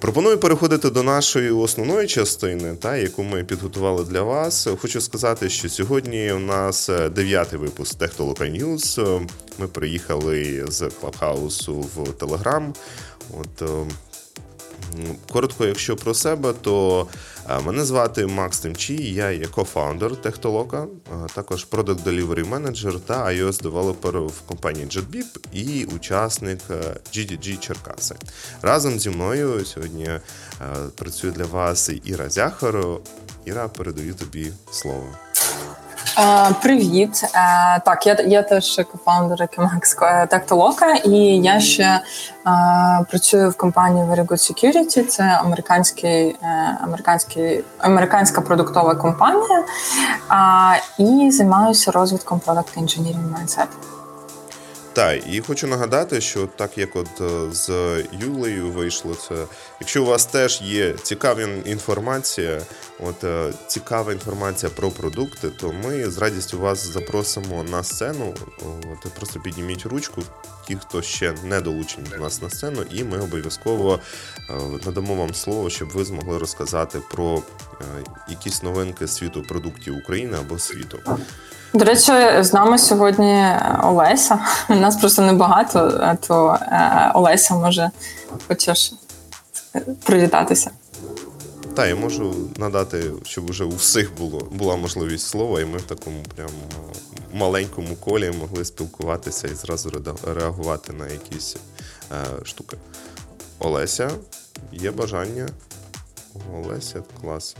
Пропоную переходити до нашої основної частини, та яку ми підготували для вас. Хочу сказати, що сьогодні у нас е, дев'ятий випуск Техтолока News. Ми приїхали з Клабхаусу в Телеграм. От е, Коротко, якщо про себе, то е, мене звати Макс Тимчій, я є co-founder Техтолока, також Product Delivery Manager та iOS developer в компанії JetBeep і учасник GDG е, Черкаси. Разом зі мною сьогодні е, працює для вас Іра Зяхар. Іра, передаю тобі слово. Привіт, так я я теж кофаундер Екемакс Тектолока, і я ще працюю в компанії Very Good Security. Це американський, е, американський, американська продуктова компанія, і займаюся розвитком продакт інженерів Mindset. Так, і хочу нагадати, що так як от е, з Юлею вийшло це. Якщо у вас теж є цікава інформація, от е, цікава інформація про продукти, то ми з радістю вас запросимо на сцену. От Просто підніміть ручку, ті, хто ще не долучені до нас на сцену, і ми обов'язково е, надамо вам слово, щоб ви змогли розказати про якісь новинки світу продуктів України або світу. До речі, з нами сьогодні Олеся. Нас просто небагато, то е, Олеся може хочеш привітатися. Так, я можу надати, щоб вже у всіх було була можливість слова, і ми в такому прям маленькому колі могли спілкуватися і зразу реагувати на якісь е, штуки. Олеся, є бажання. Олеся, клас.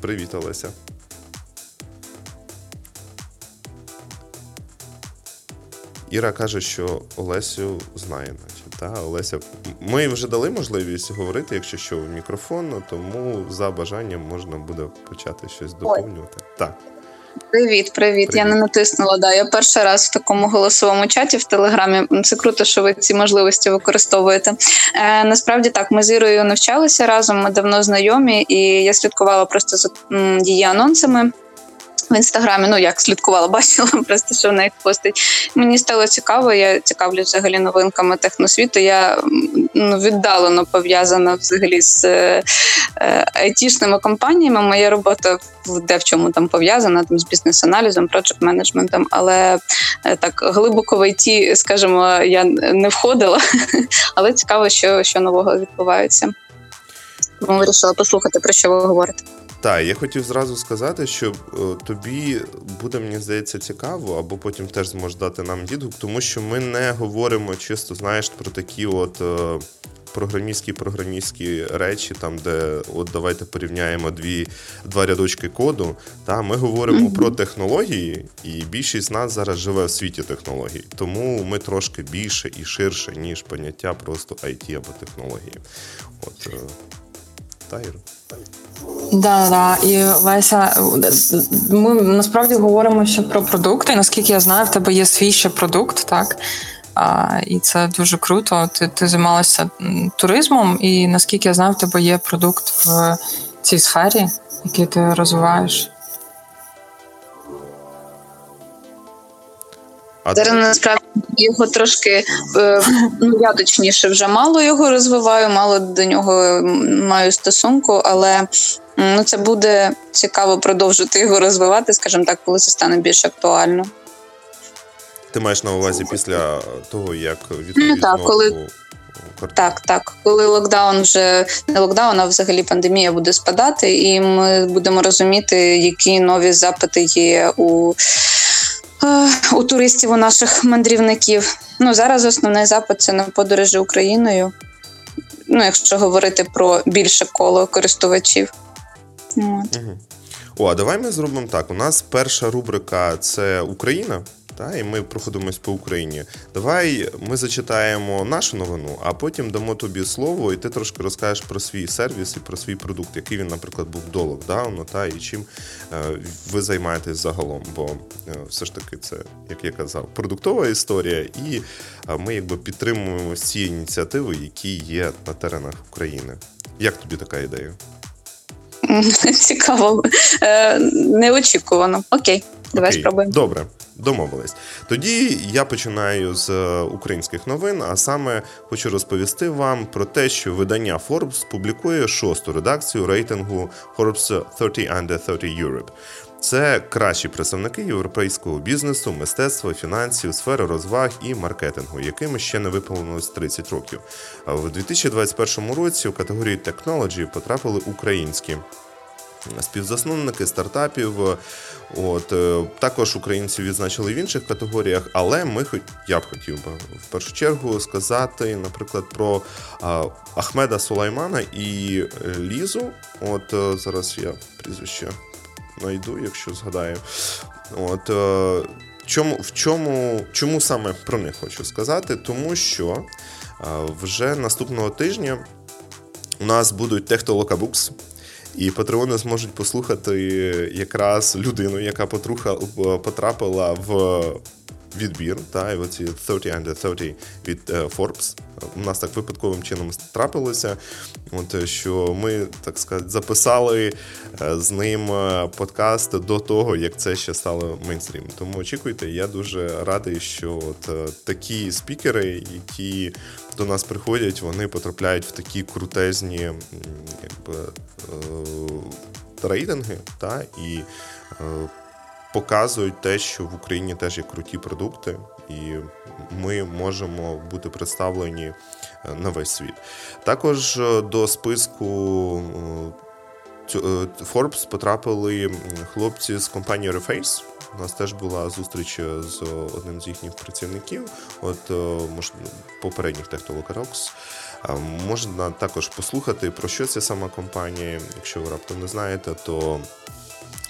Привіт, Олеся. Іра каже, що Олесю знає, наче. Та? Олеся, Ми вже дали можливість говорити, якщо що, в мікрофон, тому за бажанням можна буде почати щось доповнювати. Ой. Так. Привіт, привіт, привіт. Я не натиснула. Да. Я перший раз в такому голосовому чаті в Телеграмі. Це круто, що ви ці можливості використовуєте. Е, Насправді так, ми з Ірою навчалися разом. Ми давно знайомі, і я слідкувала просто за її анонсами в інстаграмі. Ну як слідкувала, бачила просто, що в неї постить. Мені стало цікаво. Я цікавлюсь взагалі новинками техносвіту. Я ну, віддалено пов'язана взагалі з е, айтішними компаніями. Моя робота де в чому там пов'язана там з бізнес-аналізом, проджект менеджментом, але е, так глибоко в ІТ, скажімо, я не входила, але цікаво, що, що нового відбувається. Тому вирішила послухати про що ви говорите. Так, я хотів зразу сказати, що е, тобі буде, мені здається, цікаво, або потім теж зможеш дати нам відгук, тому що ми не говоримо чисто, знаєш, про такі от. Е, програмістські програмістські речі, там, де от давайте порівняємо дві два рядочки коду. Та Ми говоримо mm-hmm. про технології, і більшість з нас зараз живе в світі технологій. Тому ми трошки більше і ширше, ніж поняття просто IT або технології. От, е, Тайр. Да, да, і Леся, ми насправді говоримо ще про продукти. Наскільки я знаю, в тебе є свій ще продукт, так? А, І це дуже круто. Ти ти займалася туризмом, і наскільки я знаю, в тебе є продукт в цій сфері, який ти розвиваєш. А Зараз насправді його трошки е, ну я точніше вже мало його розвиваю, мало до нього маю стосунку, але ну це буде цікаво продовжити його розвивати, скажімо так, коли це стане більш актуально. Ти маєш на увазі після того, як відповідно... Ну, так, коли... Так, так, коли локдаун вже не локдаун, а взагалі пандемія буде спадати, і ми будемо розуміти, які нові запити є у у туристів, у наших мандрівників. Ну зараз основний запит це на подорожі Україною. Ну, якщо говорити про більше коло користувачів. От. О, а давай ми зробимо так. У нас перша рубрика це Україна. Та, і ми проходимось по Україні. Давай ми зачитаємо нашу новину, а потім дамо тобі слово, і ти трошки розкажеш про свій сервіс і про свій продукт, який він, наприклад, був до локдауну, та і чим е, ви займаєтесь загалом. Бо е, все ж таки, це, як я казав, продуктова історія, і е, ми якби підтримуємо всі ініціативи, які є на теренах України. Як тобі така ідея? Цікаво, неочікувано. Окей, давай Окей. спробуємо. Добре. Домовились. Тоді я починаю з е, українських новин, а саме хочу розповісти вам про те, що видання Forbes публікує шосту редакцію рейтингу Forbes 30 Under 30 Europe. Це кращі представники європейського бізнесу, мистецтва, фінансів, сфери розваг і маркетингу, якими ще не виповнилось 30 років. В 2021 році у категорії Technology потрапили українські співзасновники стартапів. От е, також українці відзначили в інших категоріях, але ми я б хотів би в першу чергу сказати, наприклад, про Ахмеда Сулаймана і е, Лізу. От е, зараз я прізвище знайду, якщо згадаю. От чому в чому чому саме про них хочу сказати? Тому що вже наступного тижня у нас будуть Технолока Books, і патреони зможуть послухати якраз людину, яка потруха потрапила в відбір, та і оці 30 under 30 від е, Forbes. У нас так випадковим чином трапилося. От е, що ми так сказати записали е, з ним подкаст до того, як це ще стало мейнстрім. Тому очікуйте, я дуже радий, що от такі спікери, які до нас приходять, вони потрапляють в такі крутезні якби, рейтинги, та і показують те, що в Україні теж є круті продукти, і ми можемо бути представлені е, на весь світ. Також е, до списку е, Forbes потрапили хлопці з компанії Reface. У нас теж була зустріч з одним з їхніх працівників, от попередніх Technology Можна також послухати, про що це сама компанія. Якщо ви раптом не знаєте, то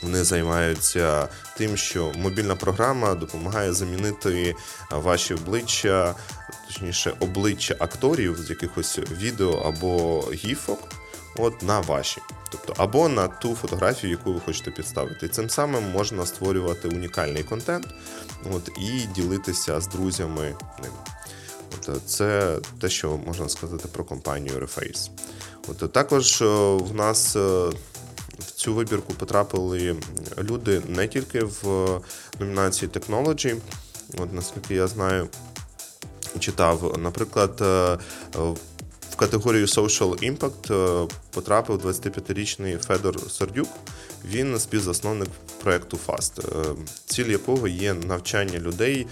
вони займаються тим, що мобільна програма допомагає замінити ваші обличчя, точніше, обличчя акторів з якихось відео або гіфок, от на ваші. Тобто, або на ту фотографію, яку ви хочете підставити. І Цим самим можна створювати унікальний контент от, і ділитися з друзями ним. От, Це те, що можна сказати про компанію Reface. От, Також в нас в цю вибірку потрапили люди не тільки в номінації Technology, от наскільки я знаю, читав, наприклад, е, в категорію Social Impact е, потрапив 25-річний Федор Сердюк. Він співзасновник проекту FAST, е, ціль якого є навчання людей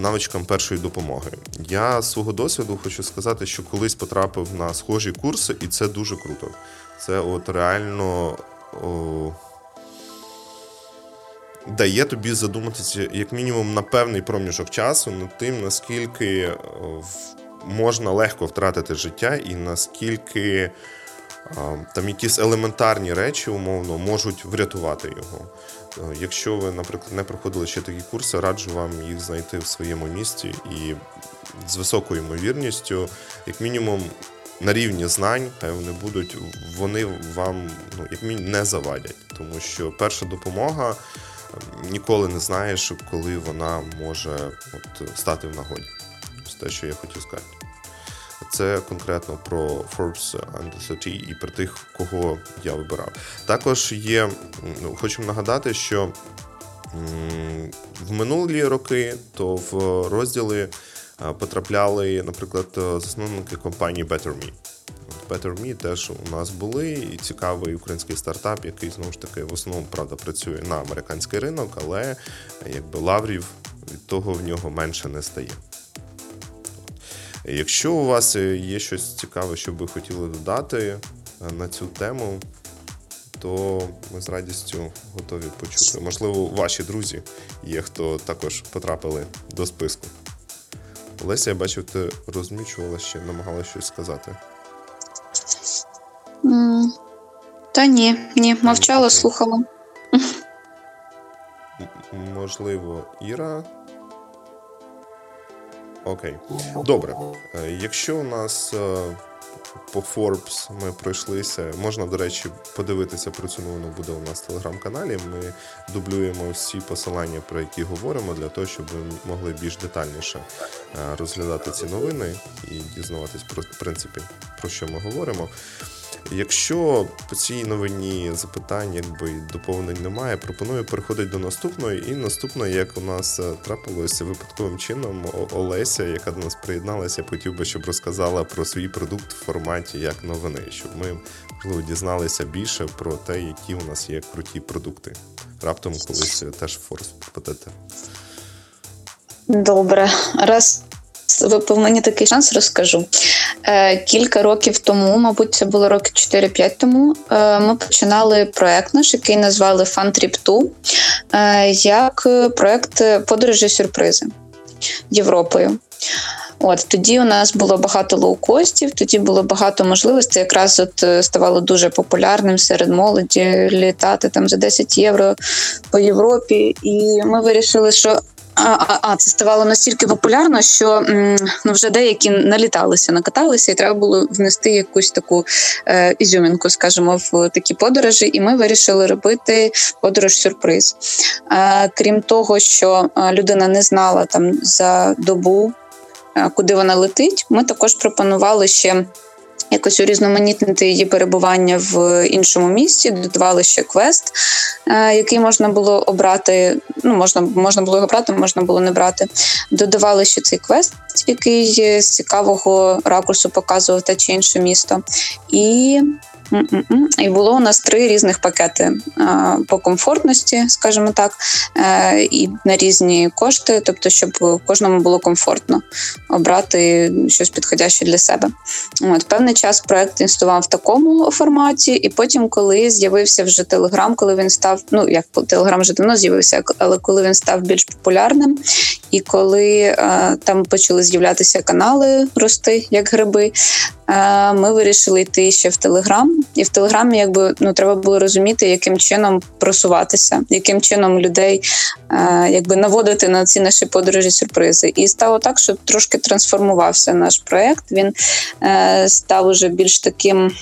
навичкам першої допомоги. Я з свого досвіду хочу сказати, що колись потрапив на схожі курси, і це дуже круто. Це от реально о, дає тобі задуматися, як мінімум, на певний проміжок часу над тим, наскільки можна легко втратити життя, і наскільки там якісь елементарні речі, умовно, можуть врятувати його. Е, якщо ви, наприклад, не проходили ще такі курси, раджу вам їх знайти в своєму місті і з високою ймовірністю, як мінімум, на рівні знань, хай вони будуть, вони вам ну, як мінімум не завадять, тому що перша допомога ем, ніколи не знаєш, коли вона може от, стати в нагоді. Це те, що я хотів сказати. Це конкретно про Forbes Under 30 і про тих, кого я вибирав. Також є, ну, хочу нагадати, що в минулі роки то в розділи потрапляли, наприклад, засновники компанії BetterMe. BetterMe теж у нас були, і цікавий український стартап, який знову ж таки в основному правда працює на американський ринок, але якби лаврів від того в нього менше не стає. Якщо у вас є щось цікаве, що ви хотіли додати на цю тему, то ми з радістю готові почути. Можливо, ваші друзі є, хто також потрапили до списку. Олеся, я бачив, ти розмічувала ще, намагалася щось сказати. Та ні, ні, мовчала, слухала. Можливо, Іра. Окей. Добре. Е, якщо у нас е, по Forbes ми пройшлися. Можна, до речі, подивитися про цю новину буде у нас в телеграм-каналі. Ми дублюємо всі посилання, про які говоримо, для того, щоб ви могли більш детальніше е, розглядати ці новини і дізнаватись про в принципі про що ми говоримо. Якщо по цій новині запитань, якби доповнень немає, пропоную переходити до наступної. І наступної, як у нас е, трапилося випадковим чином, Олеся, яка до нас приєдналася, я хотів би, щоб розказала про свій продукт в форматі як новини, щоб ми можливо дізналися більше про те, які у нас є круті продукти. Раптом колись теж форс попадете. Добре, раз випав мені такий шанс, розкажу. Е, кілька років тому, мабуть, це було роки 4-5 тому. Е, ми починали проект наш, який назвали Fun Trip 2, е, як проект подорожі сюрпризи Європою. От тоді у нас було багато лоукостів, тоді було багато можливостей. Якраз от ставало дуже популярним серед молоді літати там за 10 євро по Європі. І ми вирішили, що а, а це ставало настільки популярно, що ну вже деякі наліталися, накаталися, і треба було внести якусь таку е, ізюмінку, скажімо, в такі подорожі. І ми вирішили робити подорож сюрприз. Е, крім того, що людина не знала там за добу, куди вона летить. Ми також пропонували ще якось урізноманітнити її перебування в іншому місті. Додавали ще квест, е, який можна було обрати. Ну, можна можна було його брати, можна було не брати. Додавали ще цей квест, який з цікавого ракурсу показував те чи інше місто. І і було у нас три різних пакети по комфортності, скажімо так, е, і на різні кошти, тобто, щоб кожному було комфортно обрати щось підходяще для себе. От певний час проект інстував в такому форматі, і потім, коли з'явився вже Телеграм, коли він став, ну як Телеграм вже давно з'явився, але коли він став більш популярним, і коли е, там почали з'являтися канали рости як гриби, е, ми вирішили йти ще в Телеграм. І в Телеграмі, якби ну треба було розуміти, яким чином просуватися, яким чином людей е, якби наводити на ці наші подорожі сюрпризи. І стало так, що трошки трансформувався наш проект. Він е, став уже більш таким.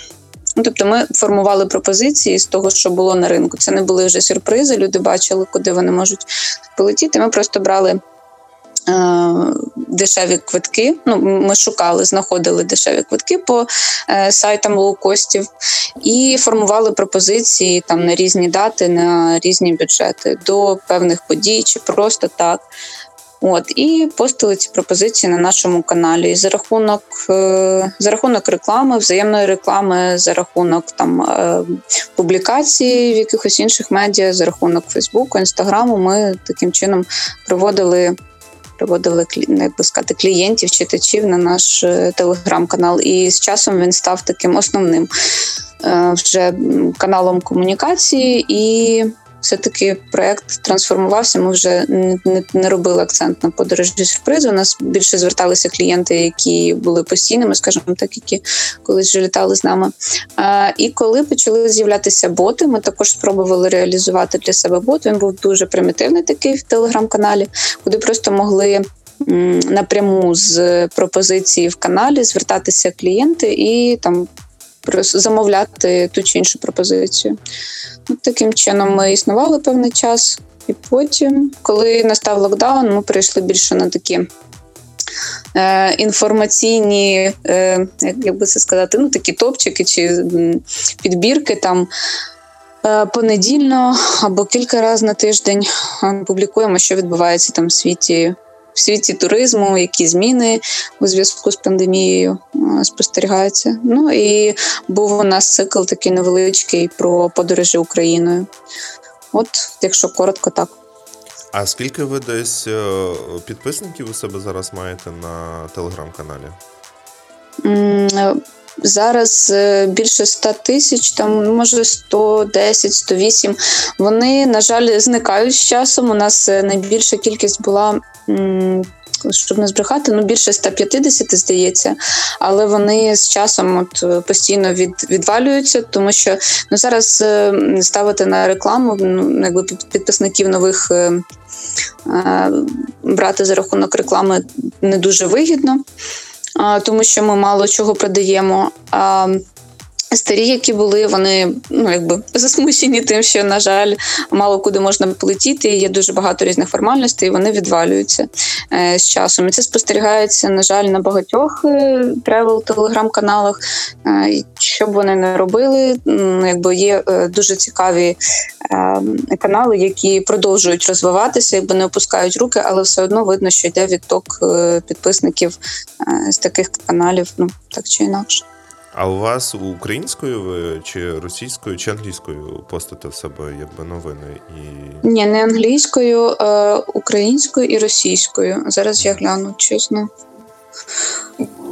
Ну, тобто, ми формували пропозиції з того, що було на ринку. Це не були вже сюрпризи. Люди бачили, куди вони можуть полетіти. Ми просто брали. Е, дешеві квитки. Ну, Ми шукали, знаходили дешеві квитки по е, сайтам лоукостів і формували пропозиції там на різні дати, на різні бюджети до певних подій чи просто так. От і постили ці пропозиції на нашому каналі. І за рахунок е, за рахунок реклами, взаємної реклами, за рахунок там публікацій в якихось інших медіа, за рахунок Фейсбуку, Інстаграму, ми таким чином проводили приводили ну, як би сказати, клієнтів, читачів на наш е, телеграм-канал. І з часом він став таким основним е, вже каналом комунікації і все-таки проект трансформувався. Ми вже не, не, не робили акцент на подорожі сюрпризу. У нас більше зверталися клієнти, які були постійними, скажімо так, які колись вже літали з нами. А, І коли почали з'являтися боти, ми також спробували реалізувати для себе бот. Він був дуже примітивний такий в телеграм-каналі, куди просто могли. Напряму з пропозиції в каналі звертатися клієнти і там замовляти ту чи іншу пропозицію. От Таким чином ми існували певний час, і потім, коли настав локдаун, ми перейшли більше на такі. Е, інформаційні, е, як би це сказати, ну такі топчики чи підбірки там е, понедільно або кілька разів на тиждень публікуємо, що відбувається там в світі в світі туризму, які зміни у зв'язку з пандемією е, спостерігаються. Ну і був у нас цикл такий невеличкий про подорожі Україною. От, якщо коротко, так. А скільки ви десь е, підписників у себе зараз маєте на телеграм-каналі? Е, зараз більше 100 тисяч, там може 110, 108. Вони, на жаль, зникають з часом. У нас найбільша кількість була щоб не збрехати, ну більше 150, здається, але вони з часом от е, постійно від, відвалюються, тому що ну зараз е, ставити на рекламу ну якби підписників нових е, брати за рахунок реклами не дуже вигідно, тому що ми мало чого продаємо. Старі, які були, вони ну якби засмучені тим, що на жаль, мало куди можна полетіти. Є дуже багато різних формальностей, і вони відвалюються е, з часом. І це спостерігається, на жаль, на багатьох travel телеграм-каналах. Е, що б вони не робили, якби є е, дуже цікаві е, канали, які продовжують розвиватися, якби не опускають руки, але все одно видно, що йде відток е, підписників е, з таких каналів, ну так чи інакше. А у вас українською ви чи російською, чи англійською постите в себе якби новини? І... Ні, не англійською, а українською і російською. Зараз я гляну, чесно.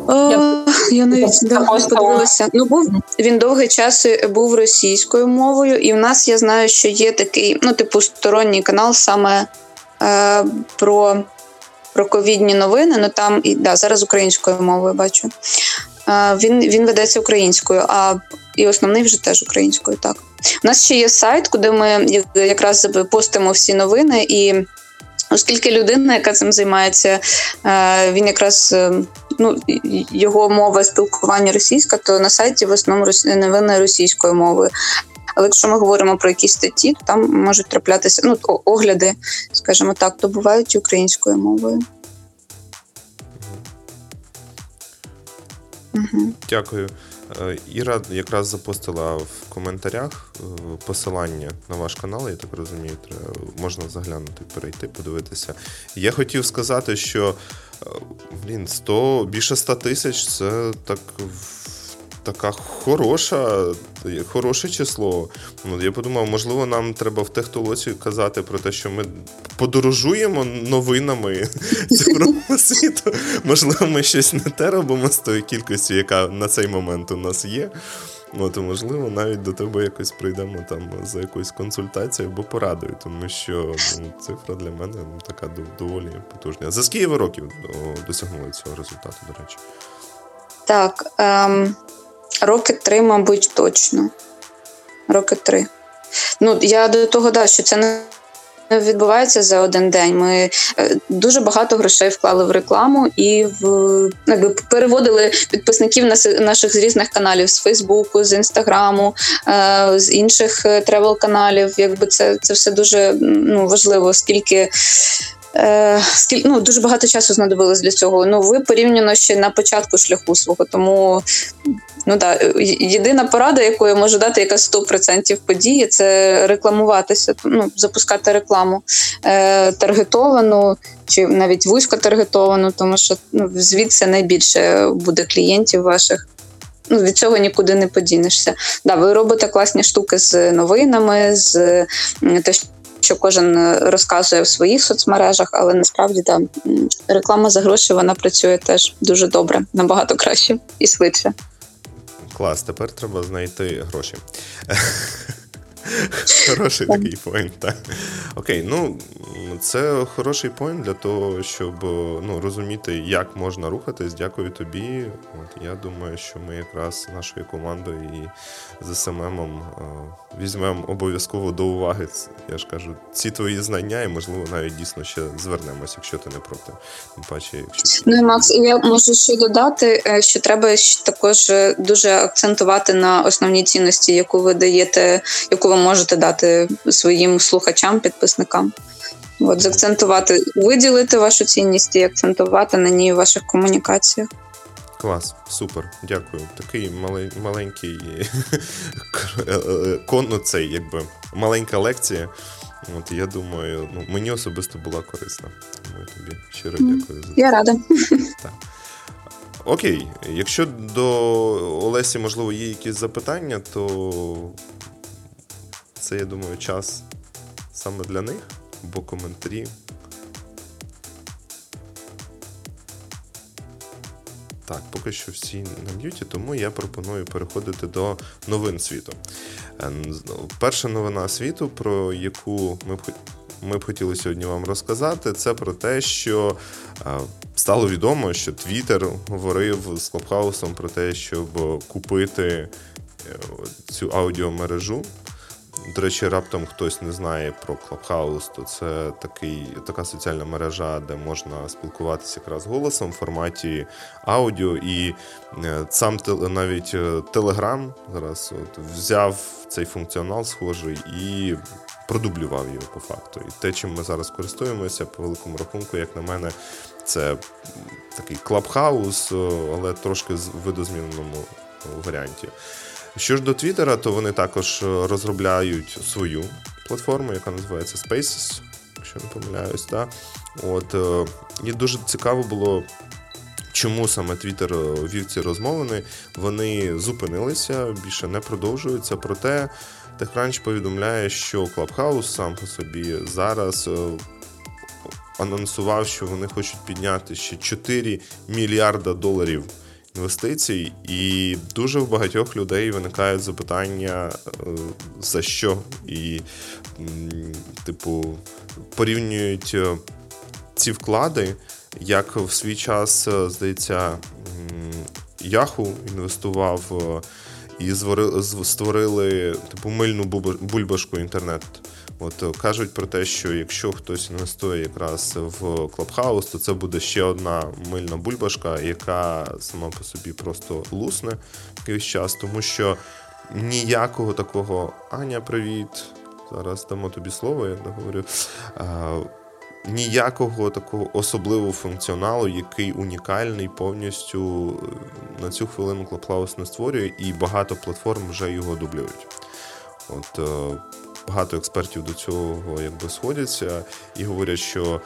Я, я навіть да, подивилася. Ну був він довгий час був російською мовою, і в нас я знаю, що є такий, ну, типу, сторонній канал саме е, про про ковідні новини. Ну там і да, зараз українською мовою бачу. Він він ведеться українською, а і основний вже теж українською. Так у нас ще є сайт, куди ми якраз постимо всі новини, і оскільки людина, яка цим займається, е, він якраз е, ну його мова спілкування російська, то на сайті в основному новини російською мовою. Але якщо ми говоримо про якісь статті, то там можуть траплятися ну огляди, скажімо так, то бувають українською мовою. Угу. Дякую. Е, Іра якраз запостила в коментарях е, посилання на ваш канал, я так розумію, можна заглянути, перейти, подивитися. Я хотів сказати, що е, блін, 100, більше 100 тисяч це так така хороша, хороше число. Ну, Я подумав, можливо, нам треба в технології казати про те, що ми подорожуємо новинами цифрового світу. Можливо, ми щось не те робимо з тою кількістю, яка на цей момент у нас є. То, можливо, навіть до тебе якось прийдемо там за якоюсь консультацією або порадою, тому що ну, цифра для мене ну, така доволі потужна. За скільки років досягнули цього результату, до речі? Так. Ем, Роки три, мабуть, точно. Роки три. Ну, я до того да, що це не. Відбувається за один день. Ми е, дуже багато грошей вклали в рекламу і в якби переводили підписників наших з різних каналів з Фейсбуку, з Інстаграму, е, з інших е, тревел-каналів. Якби це це все дуже ну, важливо, скільки. Скільки ну дуже багато часу знадобилось для цього. Ну ви порівняно ще на початку шляху свого, тому Ну так, е, єдина порада, яку я можу дати, яка 100% події, це рекламуватися, ну, запускати рекламу е, таргетовану чи навіть вузько таргетовану, тому що ну, звідси найбільше буде клієнтів ваших. Ну, Від цього нікуди не подінешся. Да, ви робите класні штуки з новинами, з те, що кожен розказує в своїх соцмережах, але насправді да, реклама за гроші вона працює теж дуже добре, набагато краще і швидше. Клас, тепер треба знайти гроші. Хороший такий point, так. Окей, ну це хороший point для того, щоб ну, розуміти, як можна рухатись. Дякую тобі. От Я думаю, що ми якраз нашою командою і з СММом візьмемо обов'язково до уваги. Я ж кажу, ці твої знання, і можливо навіть дійсно ще звернемось, якщо ти не проти. Тим паче, якщо ну Макс, я можу ще додати, е, що треба також е, дуже акцентувати на основній цінності, яку ви даєте, яку ви можете дати своїм слухачам, підписникам. От, Закцентувати, виділити вашу цінність і акцентувати на ній ваших комунікаціях. Клас, супер, дякую. Такий малень, маленький ну, цей, якби маленька лекція. От я думаю, ну мені особисто була корисна. Тому я тобі щиро дякую за це. Я рада. Так. Окей, якщо до Олесі, можливо, є якісь запитання, то це, я думаю, час саме для них, бо коментарі. Так, поки що всі на м'юті, тому я пропоную переходити до новин світу. Е, перша новина світу, про яку ми б ми б хотіли сьогодні вам розказати, це про те, що е, стало відомо, що Твіттер говорив з Клабхаусом про те, щоб купити е, цю аудіомережу до речі, раптом хтось не знає про Clubhouse, то це такий, така соціальна мережа, де можна спілкуватися якраз голосом в форматі аудіо. І е, сам навіть Telegram зараз от, взяв цей функціонал схожий і продублював його по факту. І те, чим ми зараз користуємося, по великому рахунку, як на мене, це такий клабхаус, але трошки в видозміненому варіанті. Що ж до Твіттера, то вони також розробляють свою платформу, яка називається Spaces, якщо не помиляюсь. Так? От, І дуже цікаво було. Чому саме Твіттер вів ці розмовини? Вони зупинилися, більше не продовжуються. Проте TechCrunch повідомляє, що Clubhouse сам по собі зараз анонсував, що вони хочуть підняти ще 4 мільярда доларів інвестицій, і дуже в багатьох людей виникають запитання е, за що, і, типу, порівнюють е, ці вклади, як в свій час, е, здається, Яху інвестував і створили типу мильну бульбашку інтернет. От е, кажуть про те, що якщо хтось інвестує якраз в Клабхаус, то це буде ще одна мильна бульбашка, яка сама по собі просто лусне якийсь час, тому що ніякого такого Аня, привіт. Зараз дамо тобі слово, я говорю. А, Ніякого такого особливого функціоналу, який унікальний повністю е, на цю хвилину Clubhouse не створює, і багато платформ вже його дублюють. От е, багато експертів до цього якби сходяться і говорять, що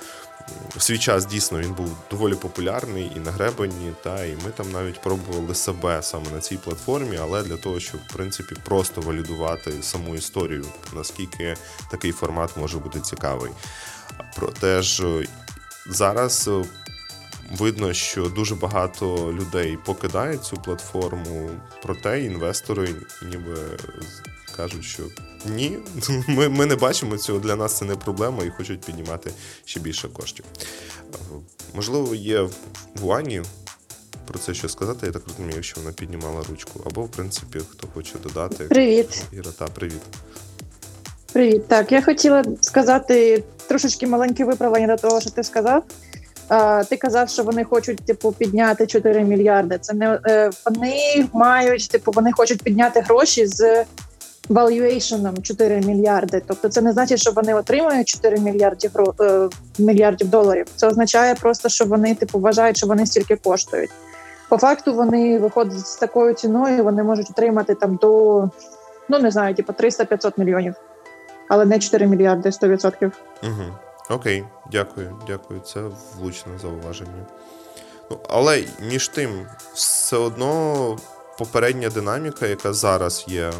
в свій час дійсно він був доволі популярний і на гребені, та і ми там навіть пробували себе саме на цій платформі, але для того, щоб в принципі просто валідувати саму історію, наскільки такий формат може бути цікавий. Проте ж зараз. Видно, що дуже багато людей покидають цю платформу, проте інвестори ніби кажуть, що ні, ми ми не бачимо цього. Для нас це не проблема і хочуть піднімати ще більше коштів. Можливо, є в Ані про це що сказати. Я так розумію, що вона піднімала ручку. Або, в принципі, хто хоче додати. Привіт. Іра, та, привіт. Привіт. Так, я хотіла сказати трошечки маленьке виправлення до того, що ти сказав. Ти казав, що вони хочуть типу підняти 4 мільярди. Це не е, вони мають, типу, вони хочуть підняти гроші з valuation 4 мільярди. Тобто, це не значить, що вони отримають 4 мільярдів е, мільярдів доларів. Це означає просто, що вони типу вважають, що вони стільки коштують. По факту вони виходять з такою ціною, вони можуть отримати там до ну не знаю, типу 300-500 мільйонів, але не 4 мільярди 100%. Угу. Окей, дякую, дякую. Це влучне зауваження. Ну, Але між тим, все одно попередня динаміка, яка зараз є, е,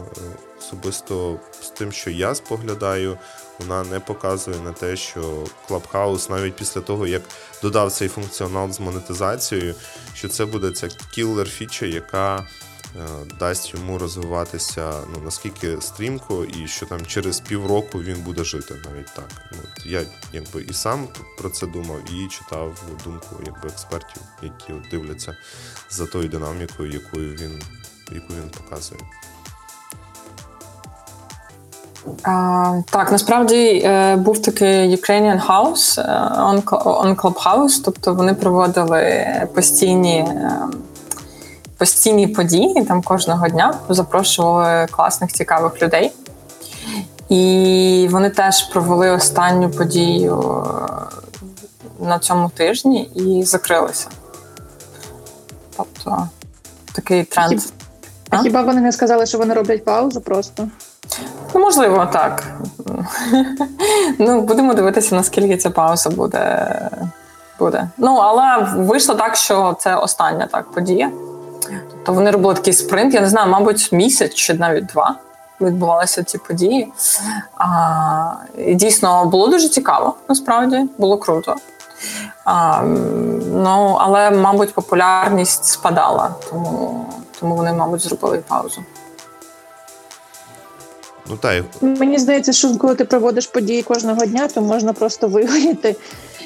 особисто з тим, що я споглядаю, вона не показує на те, що Clubhouse навіть після того, як додав цей функціонал з монетизацією, що це буде ця кілер фіча, яка Е, дасть йому розвиватися ну наскільки стрімко, і що там через півроку він буде жити навіть так. Ну, Я якби і сам про це думав, і читав думку якби експертів, які от дивляться за тою динамікою, якою він, яку він показує. А, Так, насправді е, був такий Ukrainian House е, on, on Clubhouse, тобто вони проводили постійні постійні події там кожного дня запрошували класних цікавих людей. І вони теж провели останню подію е, на цьому тижні і закрилися. Тобто такий тренд. Хіба, а? хіба вони не сказали, що вони роблять паузу просто? Ну, можливо, так. ну, Будемо дивитися, наскільки ця пауза буде. буде. Ну, але вийшло так, що це остання так подія. Тобто вони робили такий спринт, я не знаю, мабуть, місяць чи навіть два відбувалися ці події. А, І дійсно було дуже цікаво, насправді, було круто. А, Ну, Але, мабуть, популярність спадала, тому, тому вони, мабуть, зробили паузу. Ну, та Мені здається, що коли ти проводиш події кожного дня, то можна просто вигоріти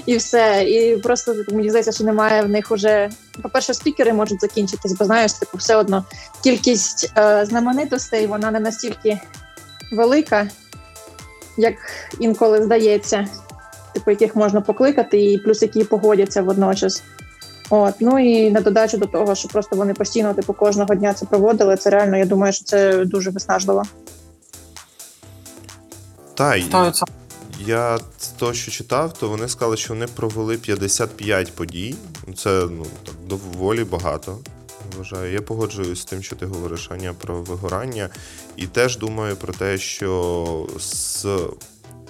і все. І просто мені здається, що немає в них уже. По-перше, спікери можуть закінчитись, бо знаєш, типу, все одно кількість е, знаменитостей вона не настільки велика, як інколи здається, типу, яких можна покликати, і плюс які погодяться водночас. От, ну і на додачу до того, що просто вони постійно, типу, кожного дня це проводили. Це реально, я думаю, що це дуже виснажливо. Та я з того, що читав, то вони сказали, що вони провели 55 подій. Це ну так доволі багато. Вважаю, я погоджуюсь з тим, що ти говориш Аня, про вигорання, і теж думаю про те, що з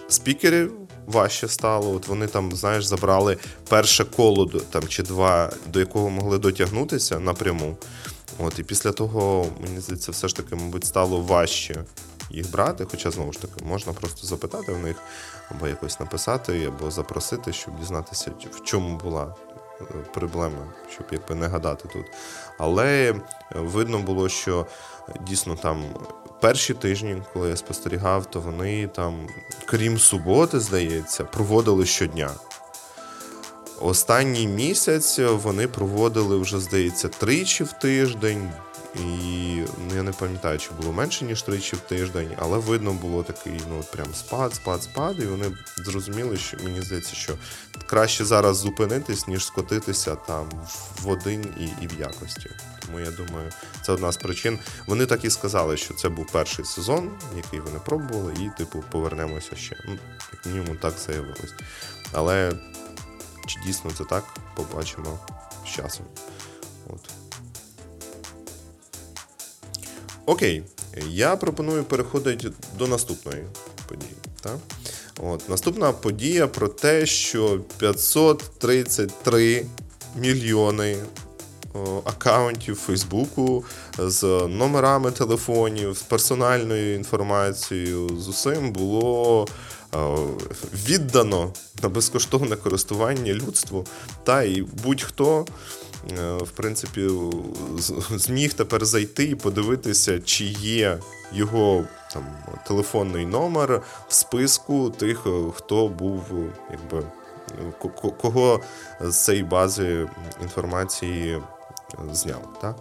спікерів важче стало. От вони там, знаєш, забрали перше коло там чи два, до якого могли дотягнутися напряму. От, і після того, мені здається, все ж таки, мабуть, стало важче їх брати. Хоча, знову ж таки, можна просто запитати в них, або якось написати, або запросити, щоб дізнатися, в чому була е, проблема, щоб якби не гадати тут. Але е, видно було, що е, дійсно там перші тижні, коли я спостерігав, то вони там, крім суботи, здається, проводили щодня. Останній місяць вони проводили вже, здається, тричі в тиждень. І ну, я не пам'ятаю, чи було менше, ніж тричі в тиждень, але видно було такий, ну прям спад, спад, спад. І вони зрозуміли, що мені здається, що краще зараз зупинитись, ніж скотитися там в один і, і в якості. Тому я думаю, це одна з причин. Вони так і сказали, що це був перший сезон, який вони пробували, і, типу, повернемося ще. Ну, як мінімум, так заявилось. Але чи дійсно це так, побачимо з часом. От. Окей, я пропоную переходити до наступної події. Так? От, наступна подія про те, що 533 мільйони аккаунтів Фейсбуку з номерами телефонів, з персональною інформацією, з усім було віддано на безкоштовне користування людству. Та і будь-хто. Е, В принципі, зміг тепер зайти і подивитися, чи є його там телефонний номер в списку тих, е, хто був, е, якби ко- ко- кого з цієї бази інформації зняли. Так?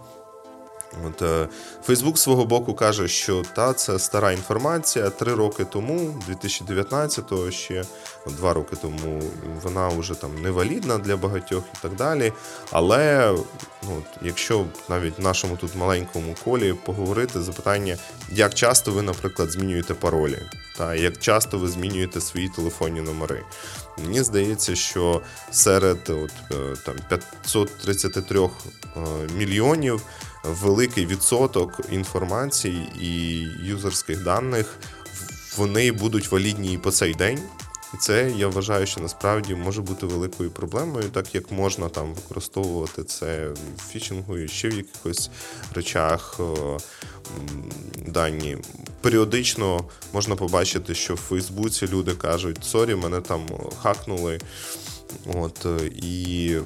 От, Фейсбук свого боку каже, що та це стара інформація. Три роки тому, 2019-го ще два роки тому, вона вже там невалідна для багатьох і так далі. Але ну, якщо навіть в нашому тут маленькому колі поговорити, запитання, як часто ви, наприклад, змінюєте паролі, та як часто ви змінюєте свої телефонні номери. Мені здається, що серед от, е, там 533 е, мільйонів великий відсоток інформації і юзерських даних вони будуть валідні і по цей день. І це я вважаю, що насправді може бути великою проблемою, так як можна там використовувати це в фішингу і ще в якихось речах дані. Періодично можна побачити, що в Фейсбуці люди кажуть: sorry, мене там хакнули. От, е, і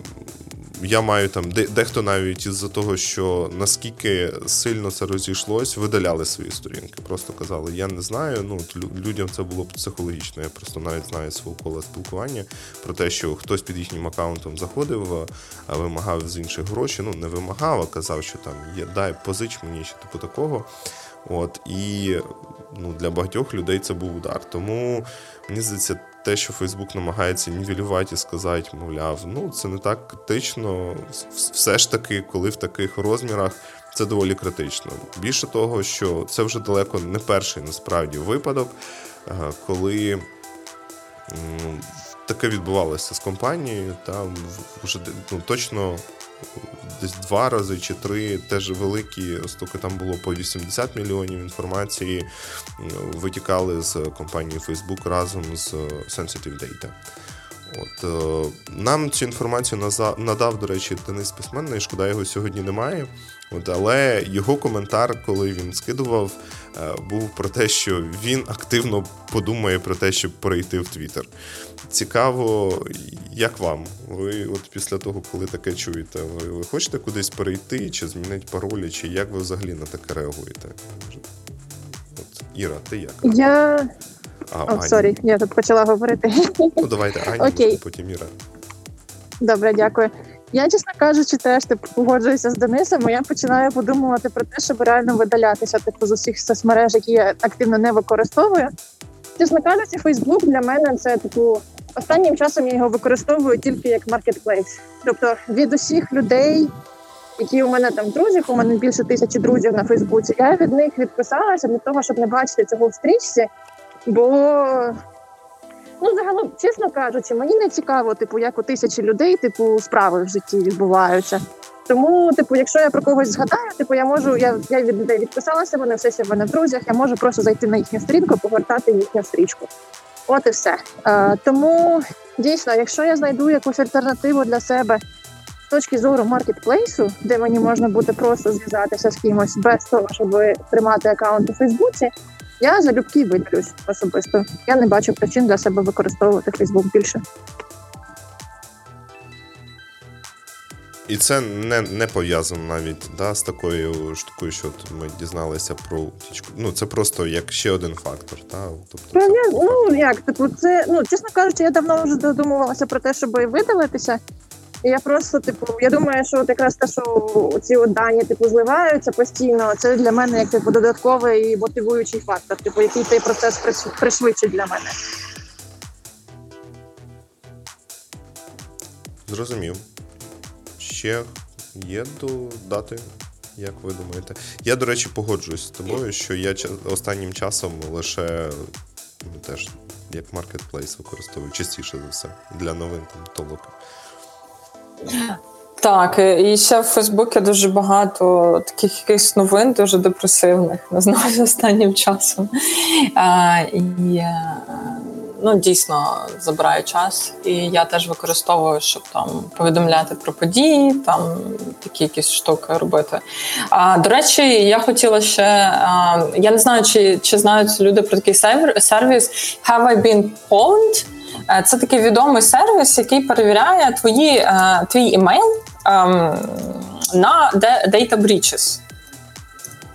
я маю там дехто навіть із-за того, що наскільки сильно це розійшлось, видаляли свої сторінки. Просто казали, я не знаю. Ну людям це було психологічно. Я просто навіть знаю свого кола спілкування про те, що хтось під їхнім аккаунтом заходив, а вимагав з інших гроші. Ну не вимагав, а казав, що там є дай позич мені чи типу такого. От і ну, для багатьох людей це був удар. Тому мені здається, те, що Фейсбук намагається нівелювати і сказати, мовляв, ну це не так критично. Все ж таки, коли в таких розмірах, це доволі критично. Більше того, що це вже далеко не перший насправді випадок, е, коли таке відбувалося з компанією. Там вже ну, точно десь два рази чи три теж великі, оскільки там було по 80 мільйонів інформації, витікали з компанії Facebook разом з е, Sensitive Data. От, е, нам цю інформацію надав, до речі, Денис Письменний, шкода, його сьогодні немає. От, але його коментар, коли він скидував, е, був про те, що він активно подумає про те, щоб перейти в Твіттер. Цікаво, як вам? Ви от після того, коли таке чуєте, ви, ви хочете кудись перейти, чи змінити паролі, чи як ви взагалі на таке реагуєте? От, Іра, ти як? Я А, sorry, я тут почала говорити. Ну, давайте Аня, Окей. потім Іра. Добре, дякую. Я, чесно кажучи, теж типу, погоджуюся з Денисом. Я починаю подумувати про те, щоб реально видалятися типу, з усіх соцмереж, які я активно не використовую. Чесно кажучи, Фейсбук для мене це типу останнім часом я його використовую тільки як маркетплейс. Тобто від усіх людей, які у мене там друзів, у мене більше тисячі друзів на Фейсбуці. Я від них відписалася для того, щоб не бачити цього в стрічці, бо Ну, загалом, чесно кажучи, мені не цікаво, типу, як у тисячі людей, типу, справи в житті відбуваються. Тому, типу, якщо я про когось згадаю, типу, я можу, я я від людей відписалася, вони все ще в мене в друзях, я можу просто зайти на їхню сторінку, повертати їхню стрічку. От і все. Е, тому дійсно, якщо я знайду якусь альтернативу для себе з точки зору маркетплейсу, де мені можна буде просто зв'язатися з кимось без того, щоб тримати аккаунт у Фейсбуці, я залюбки видалюсь особисто. Я не бачу причин для себе використовувати Фейсбук більше. І це не не пов'язано навіть да, з такою штукою, що от ми дізналися про утічку. Ну, це просто як ще один фактор. Та? Тобто, це... Ну як, типу, це ну чесно кажучи, я давно вже додумувалася про те, щоб видалитися. І я просто, типу, я думаю, що от якраз те, що ці от дані типу зливаються постійно, це для мене як типу додатковий і мотивуючий фактор, типу, який цей процес пришвидшить для мене. Зрозумів. Ще є додати, як ви думаєте? Я, до речі, погоджуюсь з тобою, що я останнім часом лише ну, теж як маркетплейс використовую частіше за все для новин там толок. Так, і ще в Фейсбуці дуже багато таких якихось новин, дуже депресивних, не знаю, останнім часом. А, І ну, дійсно забирає час. І я теж використовую, щоб там повідомляти про події, там такі якісь штуки робити. А, До речі, я хотіла ще. А, я не знаю, чи чи знають люди про такий сервіс Have I been pwned? Е, це такий відомий сервіс, який перевіряє твої, е, твій емейл ем, на data breaches.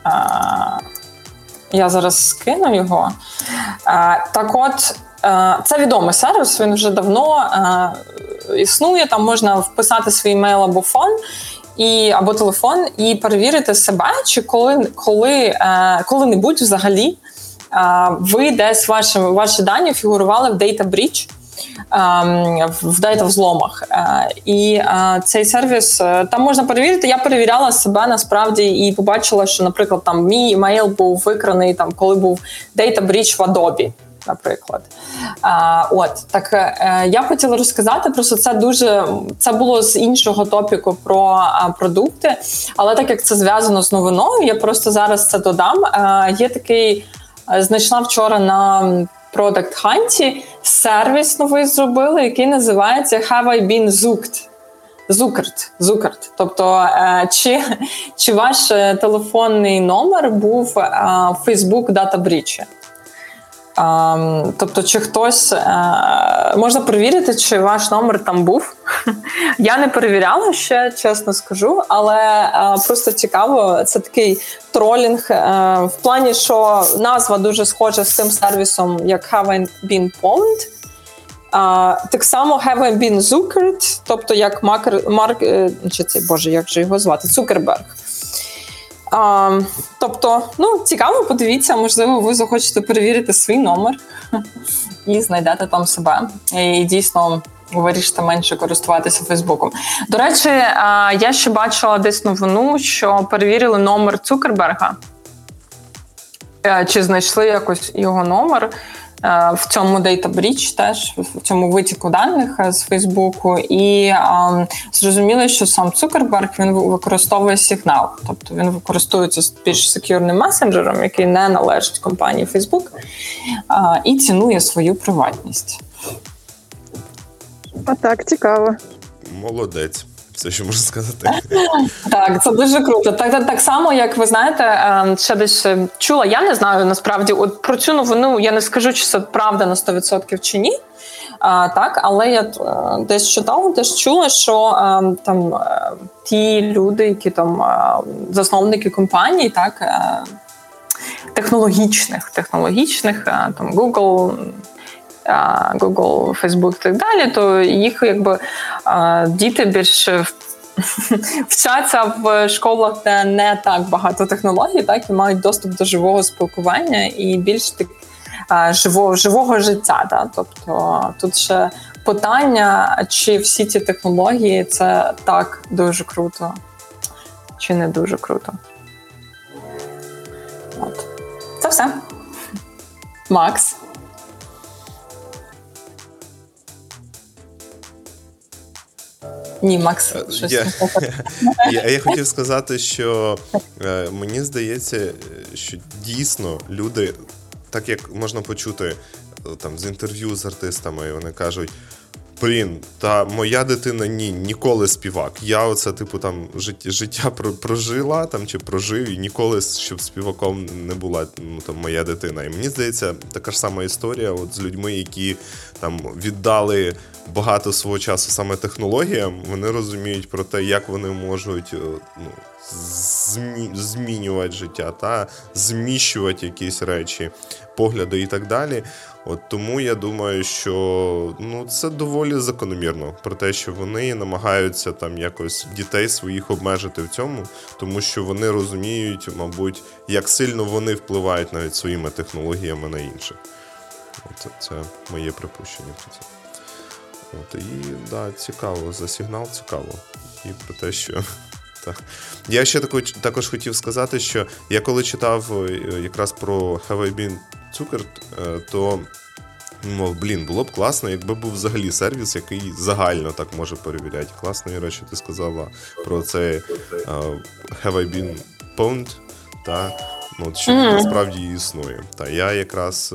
Е, я зараз скину його. Так от, це відомий сервіс, він вже давно існує. Там можна вписати свій емейл або фон. І або телефон, і перевірити себе, чи коли коли, коли-небудь взагалі ви десь ваші ваші дані фігурували в Data Breach, ем, в дейта взломах. Е, і е, цей сервіс е, там можна перевірити. Я перевіряла себе насправді і побачила, що, наприклад, там мій емейл був викраний там, коли був Data Breach в Adobe. Наприклад, а, от так е, я хотіла розказати, просто це дуже це було з іншого топіку про продукти, але так як це зв'язано з новиною, я просто зараз це додам. Е, є такий знайшла вчора на Product Hunt сервіс новий зробили, який називається Have I been zooked? Зукерт, Зукерт. Тобто, е, чи чи ваш е, телефонний номер був е, Facebook Data Breach? Тобто, чи хтось а, можна перевірити, чи ваш номер там був? Я не перевіряла ще, чесно скажу, але а, просто цікаво, це такий тролінг в плані, що назва дуже схожа з тим сервісом, як Have I Been Pwned. Так само Have I Been Zuckered, тобто як Марк, Марк чи це Боже, як же його звати? Цукерберг. А, Тобто, ну цікаво, подивіться, можливо, ви захочете перевірити свій номер і знайдете там себе. І дійсно вирішите менше користуватися Фейсбуком. До речі, я ще бачила десь новину, що перевірили номер Цукерберга. Е, чи знайшли якось його номер? Е, в цьому Data Breach теж в цьому витіку даних е, з Фейсбуку, і а, зрозуміло, що сам Цукерберг він використовує сигнал, тобто він використовується більш секюрним месенджером, який не належить компанії Facebook, а, і цінує свою приватність. А так цікаво. Молодець все, що можна сказати. Так, це дуже круто. Так так, само, як ви знаєте, ем, ще десь е, чула. Я не знаю насправді от про цю новину. Я не скажу, чи це правда на 100% чи ні. А, Так, але я е, десь читала, десь чула, що ем, там е, ті люди, які там засновники компаній, так технологічних, технологічних, там Google. Google, Facebook і так далі, то їх якби діти більше вчаться в школах, де не так багато технологій, так і мають доступ до живого спілкування і більш так живого живого життя. Да? Тобто тут ще питання, чи всі ці технології це так дуже круто, чи не дуже круто. От. Це все. Макс. Ні, Макс, Е, щось. Я, я, я хотів сказати, що е, мені здається, що дійсно люди, так як можна почути е, там з інтерв'ю з артистами, вони кажуть. Блін, та моя дитина ні, ніколи співак. Я оце, типу, там життя життя прожила там чи прожив, і ніколи щоб співаком не була ну, там, моя дитина. І мені здається, така ж сама історія от з людьми, які там віддали багато свого часу саме технологіям. Вони розуміють про те, як вони можуть ну, змі... змінювати життя, та зміщувати якісь речі, погляди і так далі. От тому я думаю, що ну це доволі закономірно про те, що вони намагаються там якось дітей своїх обмежити в цьому, тому що вони розуміють, мабуть, як сильно вони впливають навіть своїми технологіями на інших. От це моє припущення про це. От, І да, цікаво, за сигнал цікаво. І про те, що. Так. Я ще також, також хотів сказати, що я коли читав е, якраз про Have I Been Цукер, то мов, блін, було б класно, якби був взагалі сервіс, який загально так може перевіряти. Класно, Іра, що ти сказала про це uh, Have I Been Pwned, та, ну, що mm-hmm. насправді існує. Та я якраз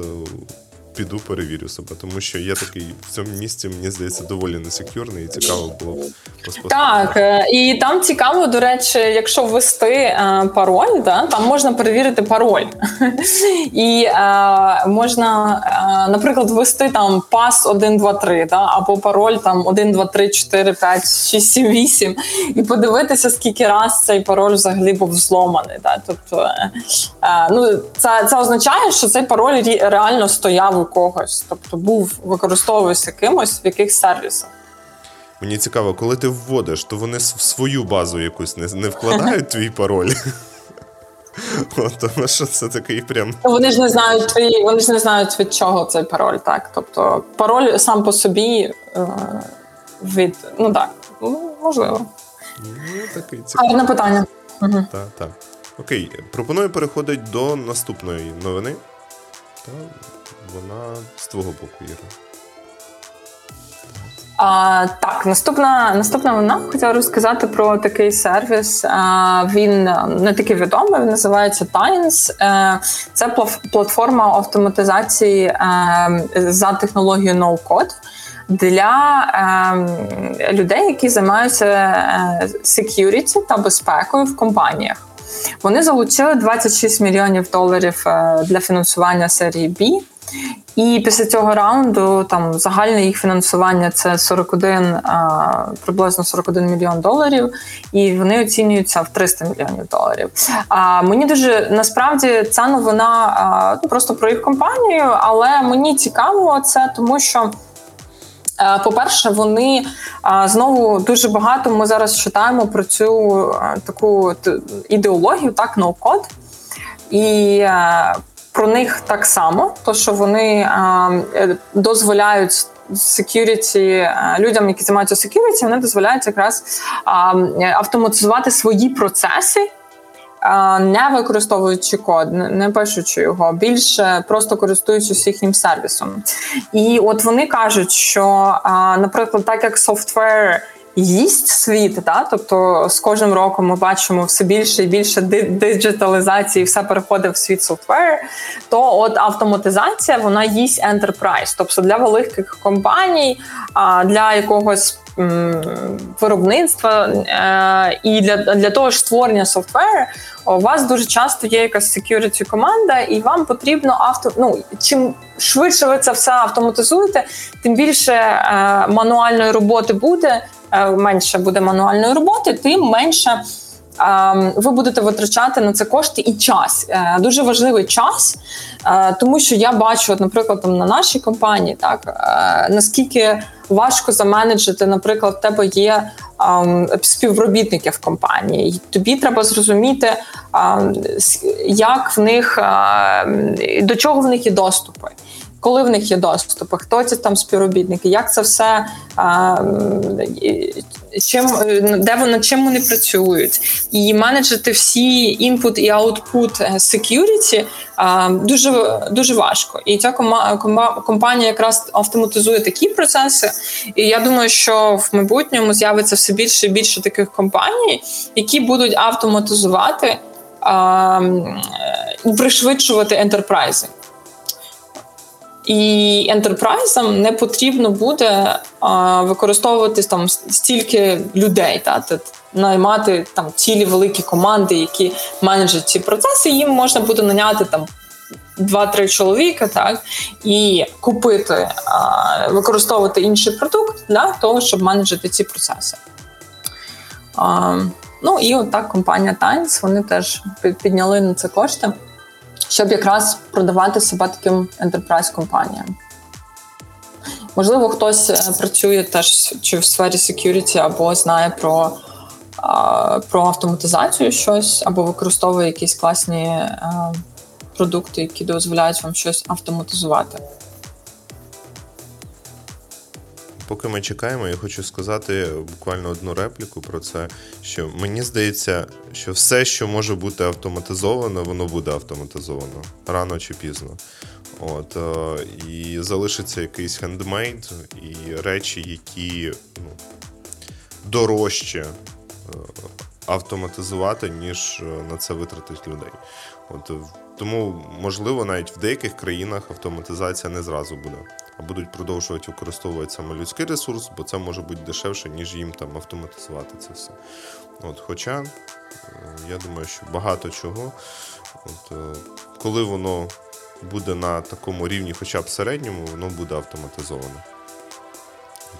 піду перевірю себе, тому що я такий в цьому місці, мені здається, доволі несекюрний і цікаво було б Так, е, і там цікаво, до речі, якщо ввести е, пароль, да, там можна перевірити пароль. І е, можна, наприклад, ввести там пас 1, 2, 3, да, або пароль там 1, 2, 3, 4, 5, 6, 7, 8, і подивитися, скільки раз цей пароль взагалі був зломаний. Да. Тобто, ну, це, це означає, що цей пароль реально стояв у когось, тобто був використовувався кимось в яких сервісах. Мені цікаво, коли ти вводиш, то вони в свою базу якусь не не вкладають твій пароль. От, Тому що це такий прям. Вони ж не знають твої, вони ж не знають від чого цей пароль, так. Тобто пароль сам по собі е, від. Ну так, ну, можливо. Ну, такий цікавий. Гарне питання. Угу. Так, так. Окей, пропоную переходити до наступної новини. Вона з твого боку Іра. А, Так, наступна наступна вона хотіла розказати про такий сервіс. А, Він не такий відомий, він називається Tines. Е, це платформа автоматизації е, за технологією no-code для е, людей, які займаються security та безпекою в компаніях. Вони залучили 26 мільйонів доларів для фінансування серії B. І після цього раунду там загальне їх фінансування це 41, приблизно 41 мільйон доларів, і вони оцінюються в 300 мільйонів доларів. А мені дуже насправді ця новина ну, просто про їх компанію, але мені цікаво це, тому що. По-перше, вони знову дуже багато. Ми зараз читаємо про цю таку ідеологію, так ноу-код. І про них так само, то що вони е, дозволяють security, людям, які займаються security, вони дозволяють якраз а, автоматизувати свої процеси. Не використовуючи код, не пишучи його, більше просто користуючись їхнім сервісом. І от вони кажуть, що, наприклад, так як софтвер їсть світ, да? тобто з кожним роком ми бачимо все більше і більше диджиталізації, все переходить в світ софтвер, то от автоматизація вона їсть enterprise. тобто для великих компаній, для якогось виробництва е, і для для того ж створення софтверу у вас дуже часто є якась security команда, і вам потрібно авто. Ну чим швидше ви це все автоматизуєте, тим більше е, мануальної роботи буде. Е, менше буде мануальної роботи, тим менше ви будете витрачати на це кошти і час. Е, дуже важливий час, е, тому що я бачу, наприклад, на нашій компанії, так е, наскільки важко заменеджити, наприклад, в тебе є співробітники в компанії. Тобі треба зрозуміти, як в них до чого в них є доступи коли в них є доступи, хто ці там співробітники, як це все чим де вони чим вони працюють, і менеджити всі інпут і аутпут security дуже дуже важко. І ця компанія якраз автоматизує такі процеси. І я думаю, що в майбутньому з'явиться все більше і більше таких компаній, які будуть автоматизувати і пришвидшувати ентерпрайзи. І ентерпрайзам не потрібно буде а, використовувати там стільки людей, та наймати там цілі великі команди, які менеджать ці процеси. Їм можна буде наняти там. Два-три чоловіка, так і купити, а, використовувати інший продукт для того, щоб менеджити ці процеси. А, Ну і от так компанія Times, вони теж підняли на це кошти щоб якраз продавати себе таким enterprise компаніям. Можливо, хтось е, працює теж чи в сфері security, або знає про про автоматизацію щось, або використовує якісь класні продукти, які дозволяють вам щось автоматизувати. Поки ми чекаємо, я хочу сказати буквально одну репліку про це. Що мені здається, що все, що може бути автоматизовано, воно буде автоматизовано рано чи пізно. От е, і залишиться якийсь хендмейд і речі, які ну, дорожче е, автоматизувати, ніж е, на це витратить людей. От тому, можливо, навіть в деяких країнах автоматизація не зразу буде, а будуть продовжувати використовувати саме людський ресурс, бо це може бути дешевше, ніж їм там автоматизувати це все. От, Хоча, е, я думаю, що багато чого, от, е, коли воно буде на такому рівні, хоча б середньому, воно буде автоматизовано.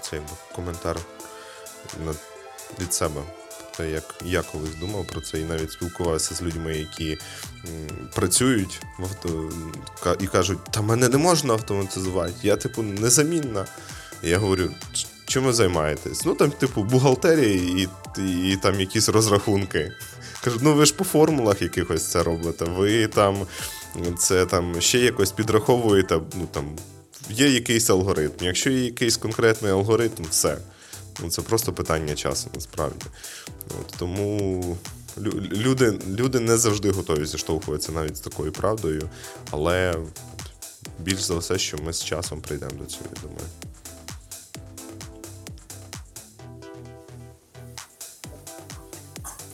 Це коментар від себе те, як я колись думав про це, і навіть спілкувався з людьми, які працюють в авто і кажуть, та мене не можна автоматизувати, я, типу, незамінна. Я говорю, чим ви займаєтесь? Ну там, типу, бухгалтерія і, і, і там якісь розрахунки. Кажу, ну ви ж по формулах якихось це робите. Ви там це там ще якось підраховуєте. ну там Є якийсь алгоритм. Якщо є якийсь конкретний алгоритм, все. Ну, Це просто питання часу, насправді. От, Тому люди люди не завжди готові зіштовхуватися навіть з такою правдою, але більш за все, що ми з часом прийдемо до цього, я думаю.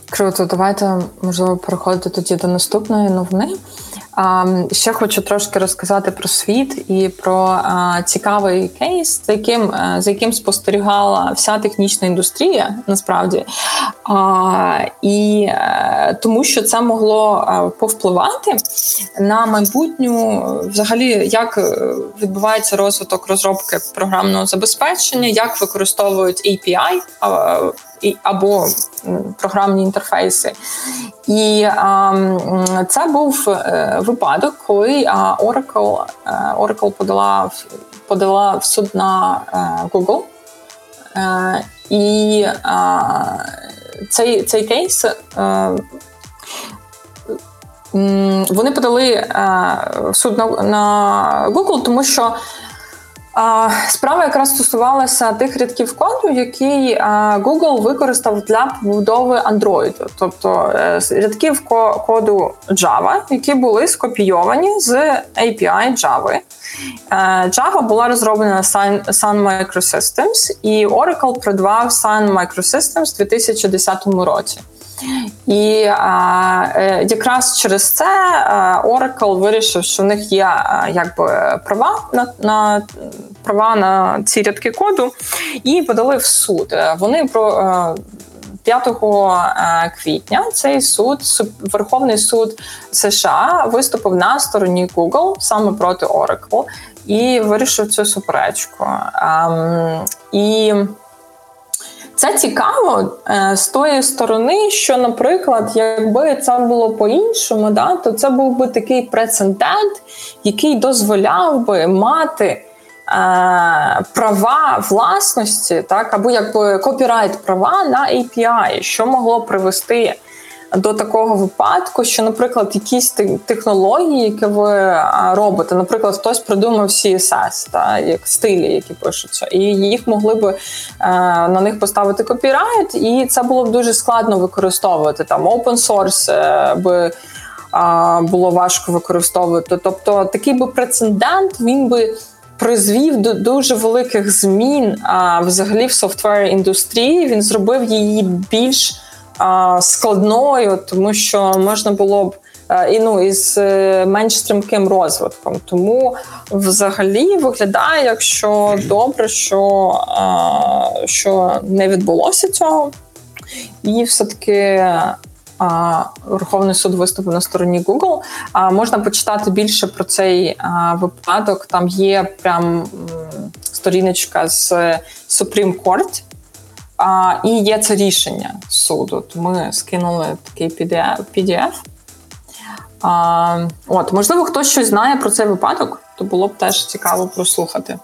Круто, давайте можливо переходити тоді до наступної новини. Ще хочу трошки розказати про світ і про цікавий кейс, за яким е, за яким спостерігала вся технічна індустрія, насправді. І е, тому, що це могло е, повпливати на майбутню, взагалі, як відбувається розвиток розробки програмного забезпечення, як використовують API або програмні інтерфейси. І а, це був е, випадок, коли Oracle е, Oracle подала подала в суд на е, Google. І цей цей кейс вони подали суд на Google, тому що Справа якраз стосувалася тих рядків коду, які Google використав для побудови Android. тобто е, рядків коду Java, які були скопійовані з API Java. Е, Java була розроблена Sun Microsystems, і Oracle придбав Sun Microsystems у 2010 році. І е, якраз через це Oracle вирішив, що в них є якби права на на права на ці рядки коду, і подали в суд. Е, вони про 5 е, квітня цей суд, Верховний суд США, виступив на стороні Google саме проти Oracle і вирішив цю суперечку. Ем, і Це цікаво е, з тої сторони, що, наприклад, якби це було по-іншому, да, то це був би такий прецедент, який дозволяв би мати е, права власності, так, або якби копірайт права на API, що могло привести до такого випадку, що, наприклад, якісь технології, які ви робите, наприклад, хтось придумав CSS, та як стилі, які пишуться, і їх могли би на них поставити копірайт, і це було б дуже складно використовувати там open source е, би. Було важко використовувати. Тобто такий би прецедент він би призвів до дуже великих змін а, взагалі в софтвер індустрії. Він зробив її більш складною, тому що можна було б і ну із е, менш стрімким розвитком. Тому взагалі виглядає, якщо добре, що, що не відбулося цього, і все-таки. Верховний суд виступив на стороні Google. А можна почитати більше про цей випадок. Там є прям сторіночка з Supreme Court, а, І є це рішення суду. Ми скинули такий PDF. А, От, можливо, хтось щось знає про цей випадок, то було б теж цікаво прослухати.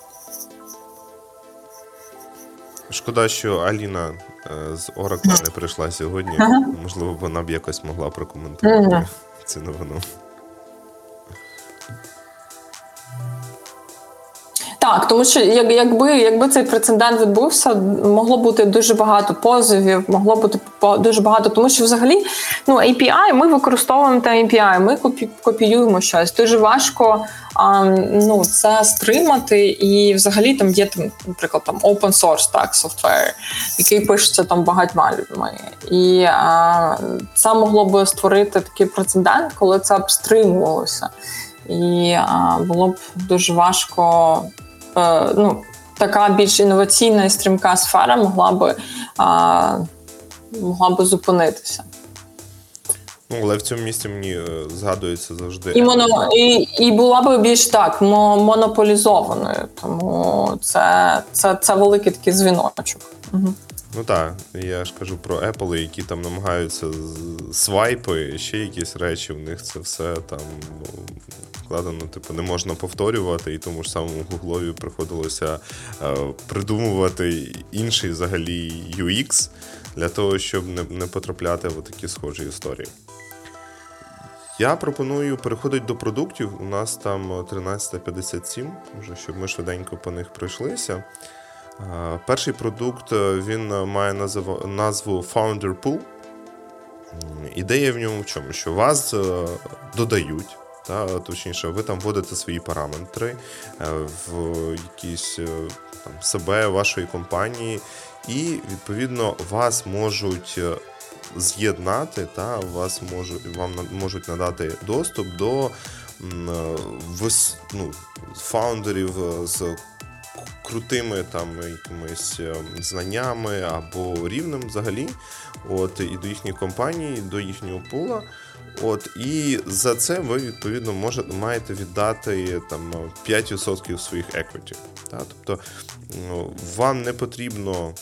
Шкода, що Аліна е, з Оракла не прийшла сьогодні. Можливо, вона б якось могла прокоментувати цю новину. Так, тому що як, якби якби цей прецедент відбувся, могло бути дуже багато позовів, могло бути дуже багато, тому що взагалі ну API, ми використовуємо те API, ми копі, копіюємо щось. Дуже важко а, ну, це стримати. І взагалі там є там, наприклад, там open source так, софтвер, який пишеться там багатьма людьми. І а, це могло би створити такий прецедент, коли це б стримувалося. І а, було б дуже важко ну, така більш інноваційна і стрімка сфера могла би могла би зупинитися. Ну, але в цьому місці мені е, згадується завжди. І моно, і, і була би більш так монополізованою. Тому це це, це великий такий дзвіночок. Угу. Ну так, я ж кажу про Apple, які там намагаються свайпи, ще якісь речі, в них це все там складено, типу, не можна повторювати, і тому ж самому Гуглові приходилося е, придумувати інший взагалі UX для того, щоб не не потрапляти в такі схожі історії. Я пропоную переходити до продуктів. У нас там 13.57, вже щоб ми швиденько по них пройшлися. Е, перший продукт е, він має назву, Founder Pool. Ідея в ньому в чому? Що вас додають та, Точніше, ви там вводите свої параметри е, в якісь е, там, себе, вашої компанії, і відповідно вас можуть. Е, з'єднати, та вас можуть вам можуть надати доступ до ну, фаундерів з крутими там якимись знаннями або рівнем взагалі, от і до їхньої компанії, до їхнього пула. От І за це ви відповідно можете, маєте віддати там 5% своїх equity. Та? Тобто ну, вам не потрібно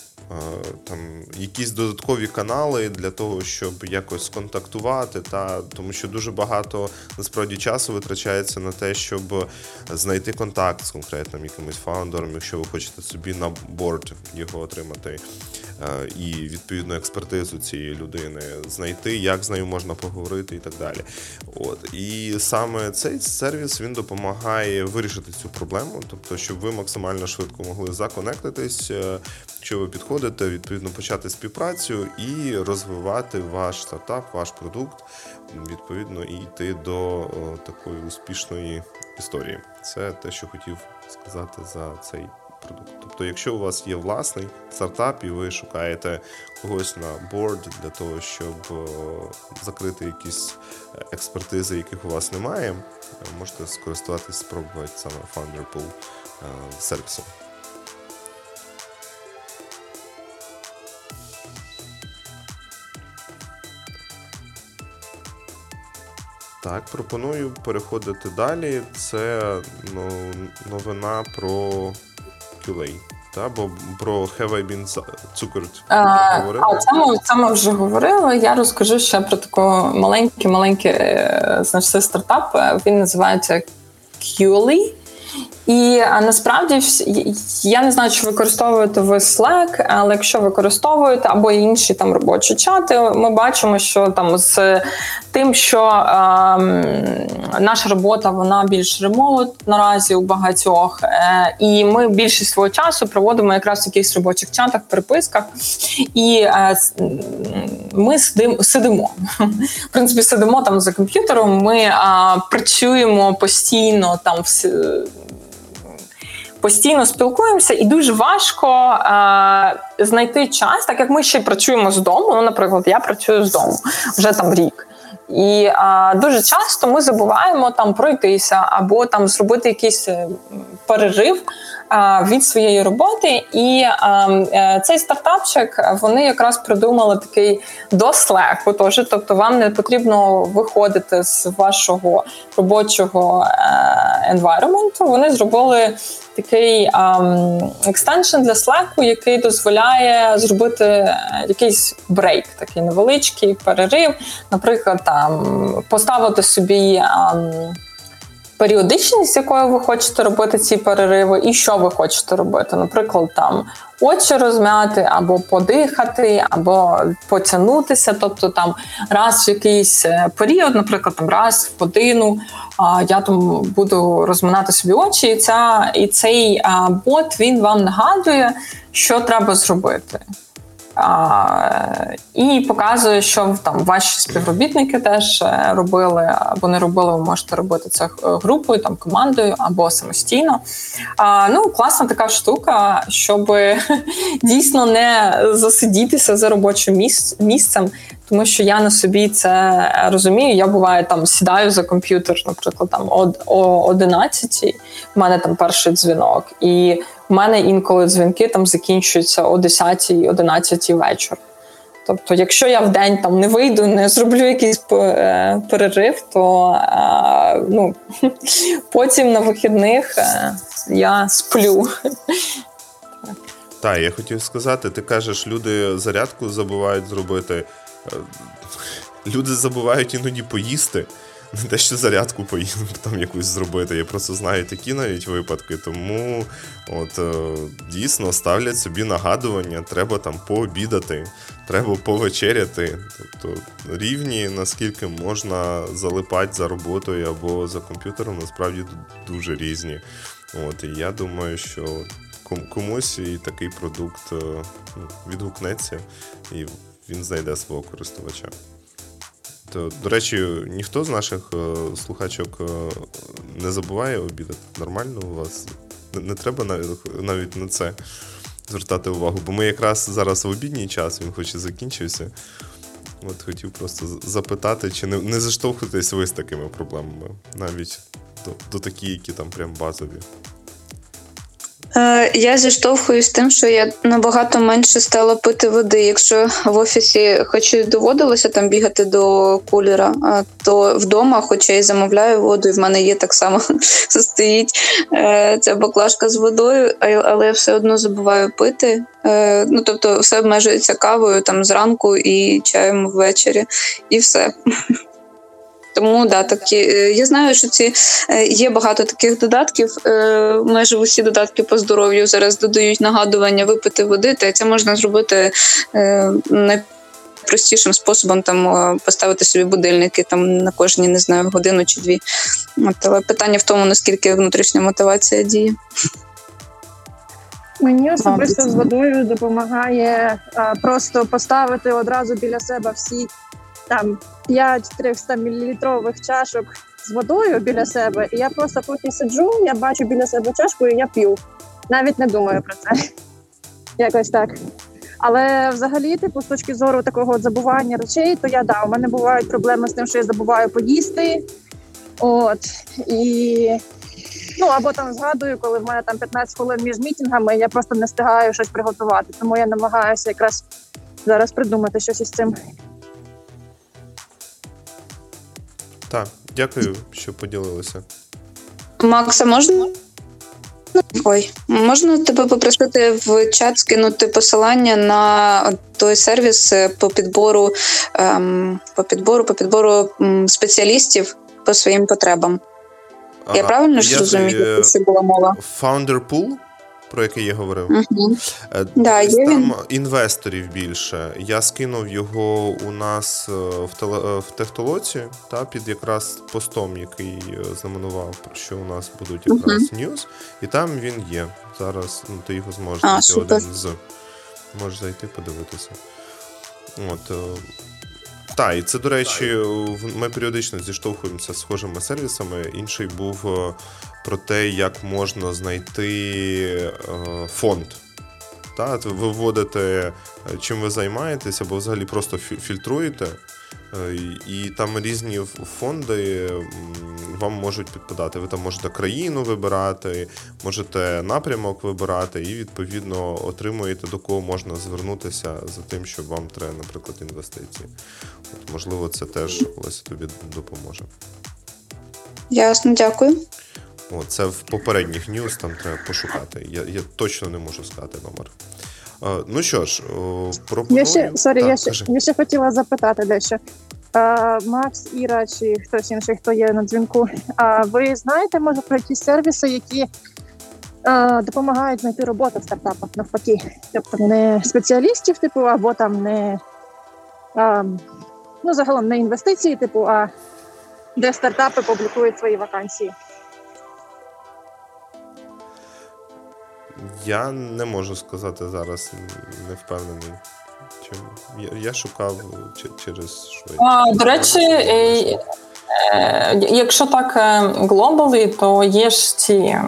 там якісь додаткові канали для того, щоб якось контактувати, та тому що дуже багато насправді часу витрачається на те, щоб знайти контакт з конкретним якимось фаундером, якщо ви хочете собі на борт його отримати, і відповідно експертизу цієї людини знайти, як з нею можна поговорити і так далі. От і саме цей сервіс він допомагає вирішити цю проблему, тобто, щоб ви максимально швидко могли законектитись, е, що ви підходите відповідно почати співпрацю і розвивати ваш стартап, ваш продукт, відповідно, і йти до о, такої успішної історії. Це те, що хотів сказати за цей продукт. Тобто, якщо у вас є власний стартап, і ви шукаєте когось на борд для того, щоб закрити якісь експертизи, яких у вас немає, можете скористуватись, спробувати саме Founder Pool сервісом. Так, пропоную переходити далі. Це ну, новина про QA. Та? Бо про Have I been Zuckered А, говорили? а це ми, це ми вже говорили. Я розкажу ще про таку маленький, маленький е, значить, стартап. Е, Він називається Qly. І насправді я не знаю, чи використовуєте ви Slack, але якщо використовуєте або інші там робочі чати, ми бачимо, що там з тим, що ем, наша робота вона більш ремоут наразі у багатьох, е, і ми більшість свого часу проводимо якраз в якихось робочих чатах, переписках, і е, ми сидимо, сидимо. В принципі, сидимо там за комп'ютером. Ми працюємо постійно там в постійно спілкуємося, і дуже важко е, знайти час, так як ми ще працюємо з дому. Ну, наприклад, я працюю з дому вже там рік. І е, дуже часто ми забуваємо там пройтися або там зробити якийсь е, перерив е, від своєї роботи. І е, цей стартапчик вони якраз придумали такий до Slack, теж. Тобто вам не потрібно виходити з вашого робочого е. Вони зробили такий extension для Slack, який дозволяє зробити е, якийсь break, такий невеличкий перерив. Наприклад, там поставити собі. Періодичність, якою ви хочете робити ці перериви, і що ви хочете робити. Наприклад, там очі розм'яти, або подихати, або потягнутися. Тобто, там раз в якийсь е, період, наприклад, там раз в годину, я там буду розминати собі очі, і ця і цей бот він вам нагадує, що треба зробити. І показує, що там ваші співробітники теж е, робили або не робили. Ви можете робити це е, групою, там командою або самостійно. А, ну, класна така штука, щоб дійсно не засидітися за робочим місц- місцем. Тому що я на собі це розумію. Я буває там сідаю за комп'ютер, наприклад, там о 11 в мене там перший дзвінок, і в мене інколи дзвінки там закінчуються о 10-11 вечора. Тобто, якщо я в день там не вийду, не зроблю якийсь е, перерив, то е, ну, потім на вихідних е, я сплю. Так, я хотів сказати, ти кажеш, люди зарядку забувають зробити. Е, Люди забувають іноді поїсти. Не те, що зарядку поїсти, там якусь зробити. Я просто знаю такі навіть випадки. Тому от е, дійсно ставлять собі нагадування, треба там пообідати, треба повечеряти. Тобто рівні, наскільки можна залипати за роботою або за комп'ютером, насправді дуже різні. От, і я думаю, що комусь і такий продукт е, ну, відгукнеться, і він знайде свого користувача. То, до речі, ніхто з наших е, слухачок е, не забуває обідати. Нормально у вас? Не, не треба навіть, навіть на це звертати увагу, бо ми якраз зараз в обідній час, він хоч і закінчився. От хотів просто запитати, чи не, не заштовхуєтесь ви з такими проблемами, навіть до, до такі, які там прям базові. Е, Я зіштовхуюсь тим, що я набагато менше стала пити води. Якщо в офісі, хоч і доводилося там бігати до кулера, то вдома, хоча і замовляю воду, і в мене є так само стоїть е, ця баклажка з водою, але я все одно забуваю пити. Е, Ну тобто, все обмежується кавою там зранку і чаєм ввечері, і все. Тому да, такі е, я знаю, що ці е, є багато таких додатків. е, Майже усі додатки по здоров'ю зараз додають нагадування випити води, та це можна зробити е, найпростішим способом там поставити собі будильники там на кожні не знаю годину чи дві. От, але питання в тому, наскільки внутрішня мотивація діє. Мені особисто з водою допомагає а, просто поставити одразу біля себе всі там 5 300 мл чашок з водою біля себе, і я просто поки сиджу, я бачу біля себе чашку і я п'ю. Навіть не думаю про це. Якось так. Але взагалі, типу, з точки зору такого забування речей, то я да, у мене бувають проблеми з тим, що я забуваю поїсти. От і Ну або там згадую, коли в мене там 15 хвилин між мітингами, я просто не встигаю щось приготувати. Тому я намагаюся якраз зараз придумати щось із цим. Так, дякую, що поділилися. Макса, можна ой, можна тебе попросити в чат скинути посилання на той сервіс по підбору ем, по підбору, по підбору спеціалістів по своїм потребам. Я Ага, правильно ж я розумію, е, це була мова? Founder Pool, про який я говорив. Угу. Да, є там він. інвесторів більше. Я скинув його у нас е, в, теле, е, в техтолоці, та під якраз постом, який знаменував, що у нас будуть якраз ньюз. І там він є. Зараз ну, ти його зможеш А, знайти один з. Можеш зайти подивитися. От. Е, та, і це, до речі, ми періодично зіштовхуємося з схожими сервісами. Інший був е, про те, як можна знайти е, фонд. Та, ви вводите, е, чим ви займаєтесь, або взагалі просто фільтруєте. Е, і- там різні фонди вам можуть підпадати. Ви там можете країну вибирати, можете напрямок вибирати, і відповідно отримуєте до кого можна звернутися за тим, що вам треба, наприклад, інвестиції. От, можливо, це теж Олеся тобі допоможе. Ясно, дякую. О, це в попередніх ньюз там треба пошукати. Я, я точно не можу сказати номер. Ну що ж, пропоную... Я ще sorry, Так, я ще я ще хотіла запитати дещо. А, Макс, Іра чи хтось інший, хто є на дзвінку. А ви знаєте, може про якісь сервіси, які а, допомагають знайти роботу в стартапах навпаки? Тобто не спеціалістів, типу, або там не а, ну загалом не інвестиції, типу, а де стартапи публікують свої вакансії. Я не можу сказати зараз, не впевнений. Чим. Я, я шукав через швидко. А, До речі, е, е, якщо так глобали, то є ж ці. е,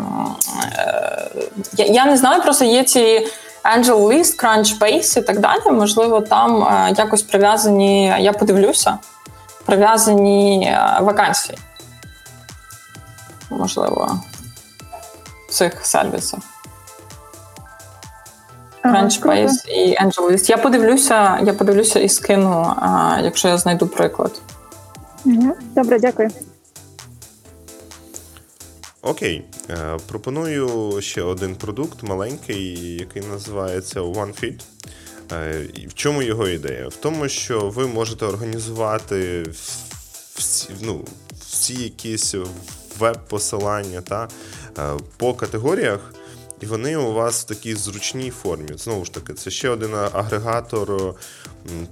Я я не знаю, просто є ці Angel List, Crunchbase і так далі. Можливо, там е, якось прив'язані, я подивлюся, прив'язані е, вакансії. Можливо, в цих сервісах. Crunchbase і AngelList. Я подивлюся, я подивлюся і скину, а, якщо я знайду приклад. Добре, дякую. Окей, е, пропоную ще один продукт маленький, який називається OneFit. Е, В чому його ідея? В тому, що ви можете організувати всі, ну, всі якісь веб-посилання та, е, по категоріях, і вони у вас в такій зручній формі. Знову ж таки, це ще один агрегатор,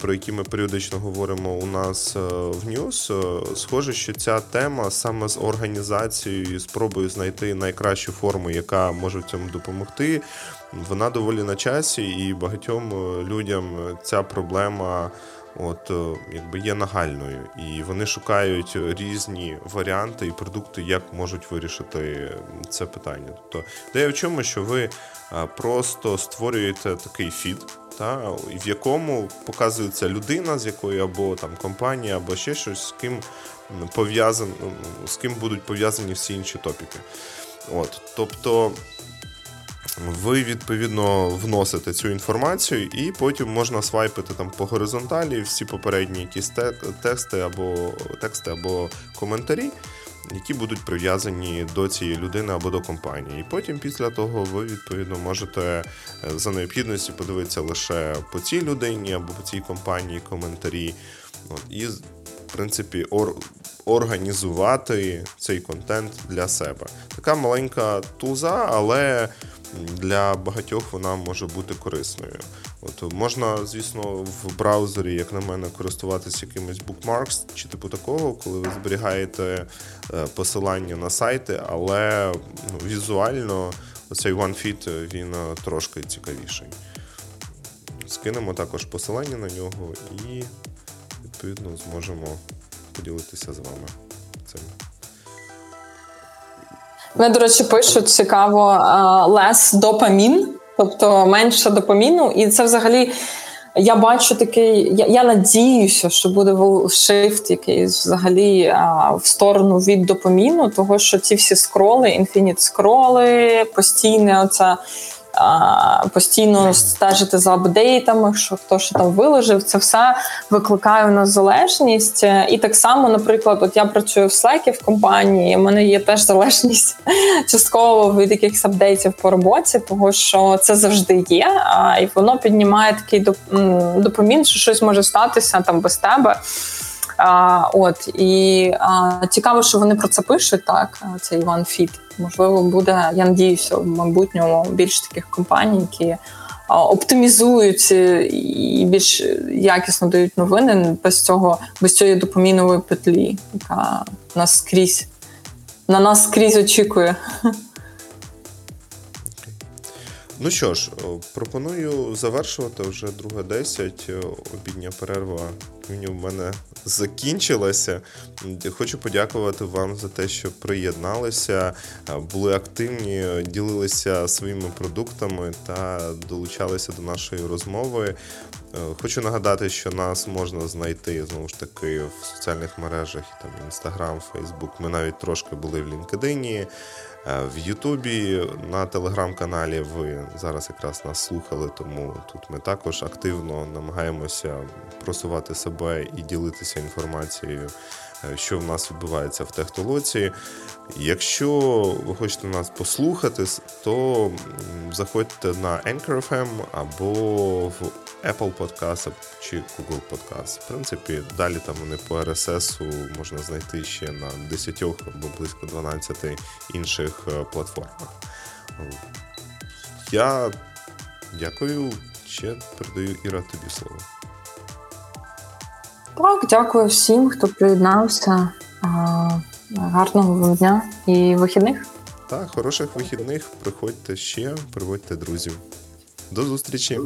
про який ми періодично говоримо у нас е, в News. Е, Схоже, що ця тема саме з організацією спробою знайти найкращу форму, яка може в цьому допомогти. Вона доволі на часі, і багатьом е, людям ця проблема. От е, якби є нагальною, і вони шукають різні варіанти і продукти, як можуть вирішити це питання. Тобто ідея в чому, що ви е, просто створюєте такий фід, та в якому показується людина, з якою або там компанія, або ще щось, з ким м, пов'язан, ну, з ким будуть пов'язані всі інші топіки. От, тобто. Ви відповідно вносите цю інформацію, і потім можна свайпити там по горизонталі всі попередні якісь тексти або тексти або коментарі, які будуть прив'язані до цієї людини або до компанії. І потім, після того, ви відповідно можете е, за необхідності подивитися лише по цій людині або по цій компанії коментарі. От, і, в принципі, ор- організувати цей контент для себе. Така маленька туза, але для багатьох вона може бути корисною. От можна, звісно, в браузері, як на мене, користуватися якимось bookmarks чи типу такого, коли ви зберігаєте е, посилання на сайти, але ну, візуально оцей OneFit він е, трошки цікавіший. Скинемо також посилання на нього і відповідно зможемо поділитися з вами цим. Мене, до речі, пишуть цікаво лес less допамін, тобто менше допаміну. І це взагалі я бачу такий. Я, я надіюся, що буде shift якийсь взагалі а, в сторону від допоміну, того що ці всі скроли, інфініт скроли, постійне оце. Постійно стежити за апдейтами, що хто що там виложив. Це все викликає у нас залежність. І так само, наприклад, от я працюю в Slack в компанії. У мене є теж залежність частково від якихось апдейтів по роботі, того що це завжди є. А, І воно піднімає такий доп- допомін, що щось може статися там без тебе. А, от і а, цікаво, що вони про це пишуть. Так, а, це Іван Фіт. Можливо, буде. Я надіюся, в майбутньому більше таких компаній, які оптимізують е, і більш якісно дають новини без цього, без цієї допомінової петлі, яка нас скрізь на нас скрізь очікує. Ну що ж, пропоную завершувати вже друга 10. Обідня перерва в мене закінчилася. Хочу подякувати вам за те, що приєдналися, були активні, ділилися своїми продуктами та долучалися до нашої розмови. Е, Хочу нагадати, що нас можна знайти знову ж таки в соціальних мережах, там Instagram, Facebook. Ми навіть трошки були в LinkedIn. Е, В Ютубі на телеграм-каналі ви зараз якраз нас слухали, тому тут ми також активно намагаємося просувати себе і ділитися інформацією, е, що в нас відбувається в технолоці. Якщо ви хочете нас послухати, то заходьте на Anchor FM або в Apple Podcast чи Google Podcast. В принципі, далі там вони по RSS можна знайти ще на 10 або близько 12 інших е, платформах. Я дякую. Ще передаю Іра тобі слово. Так, дякую всім, хто приєднався. Гарного вам дня і вихідних. Так, хороших вихідних. Приходьте ще, приводьте друзів. До зустрічі!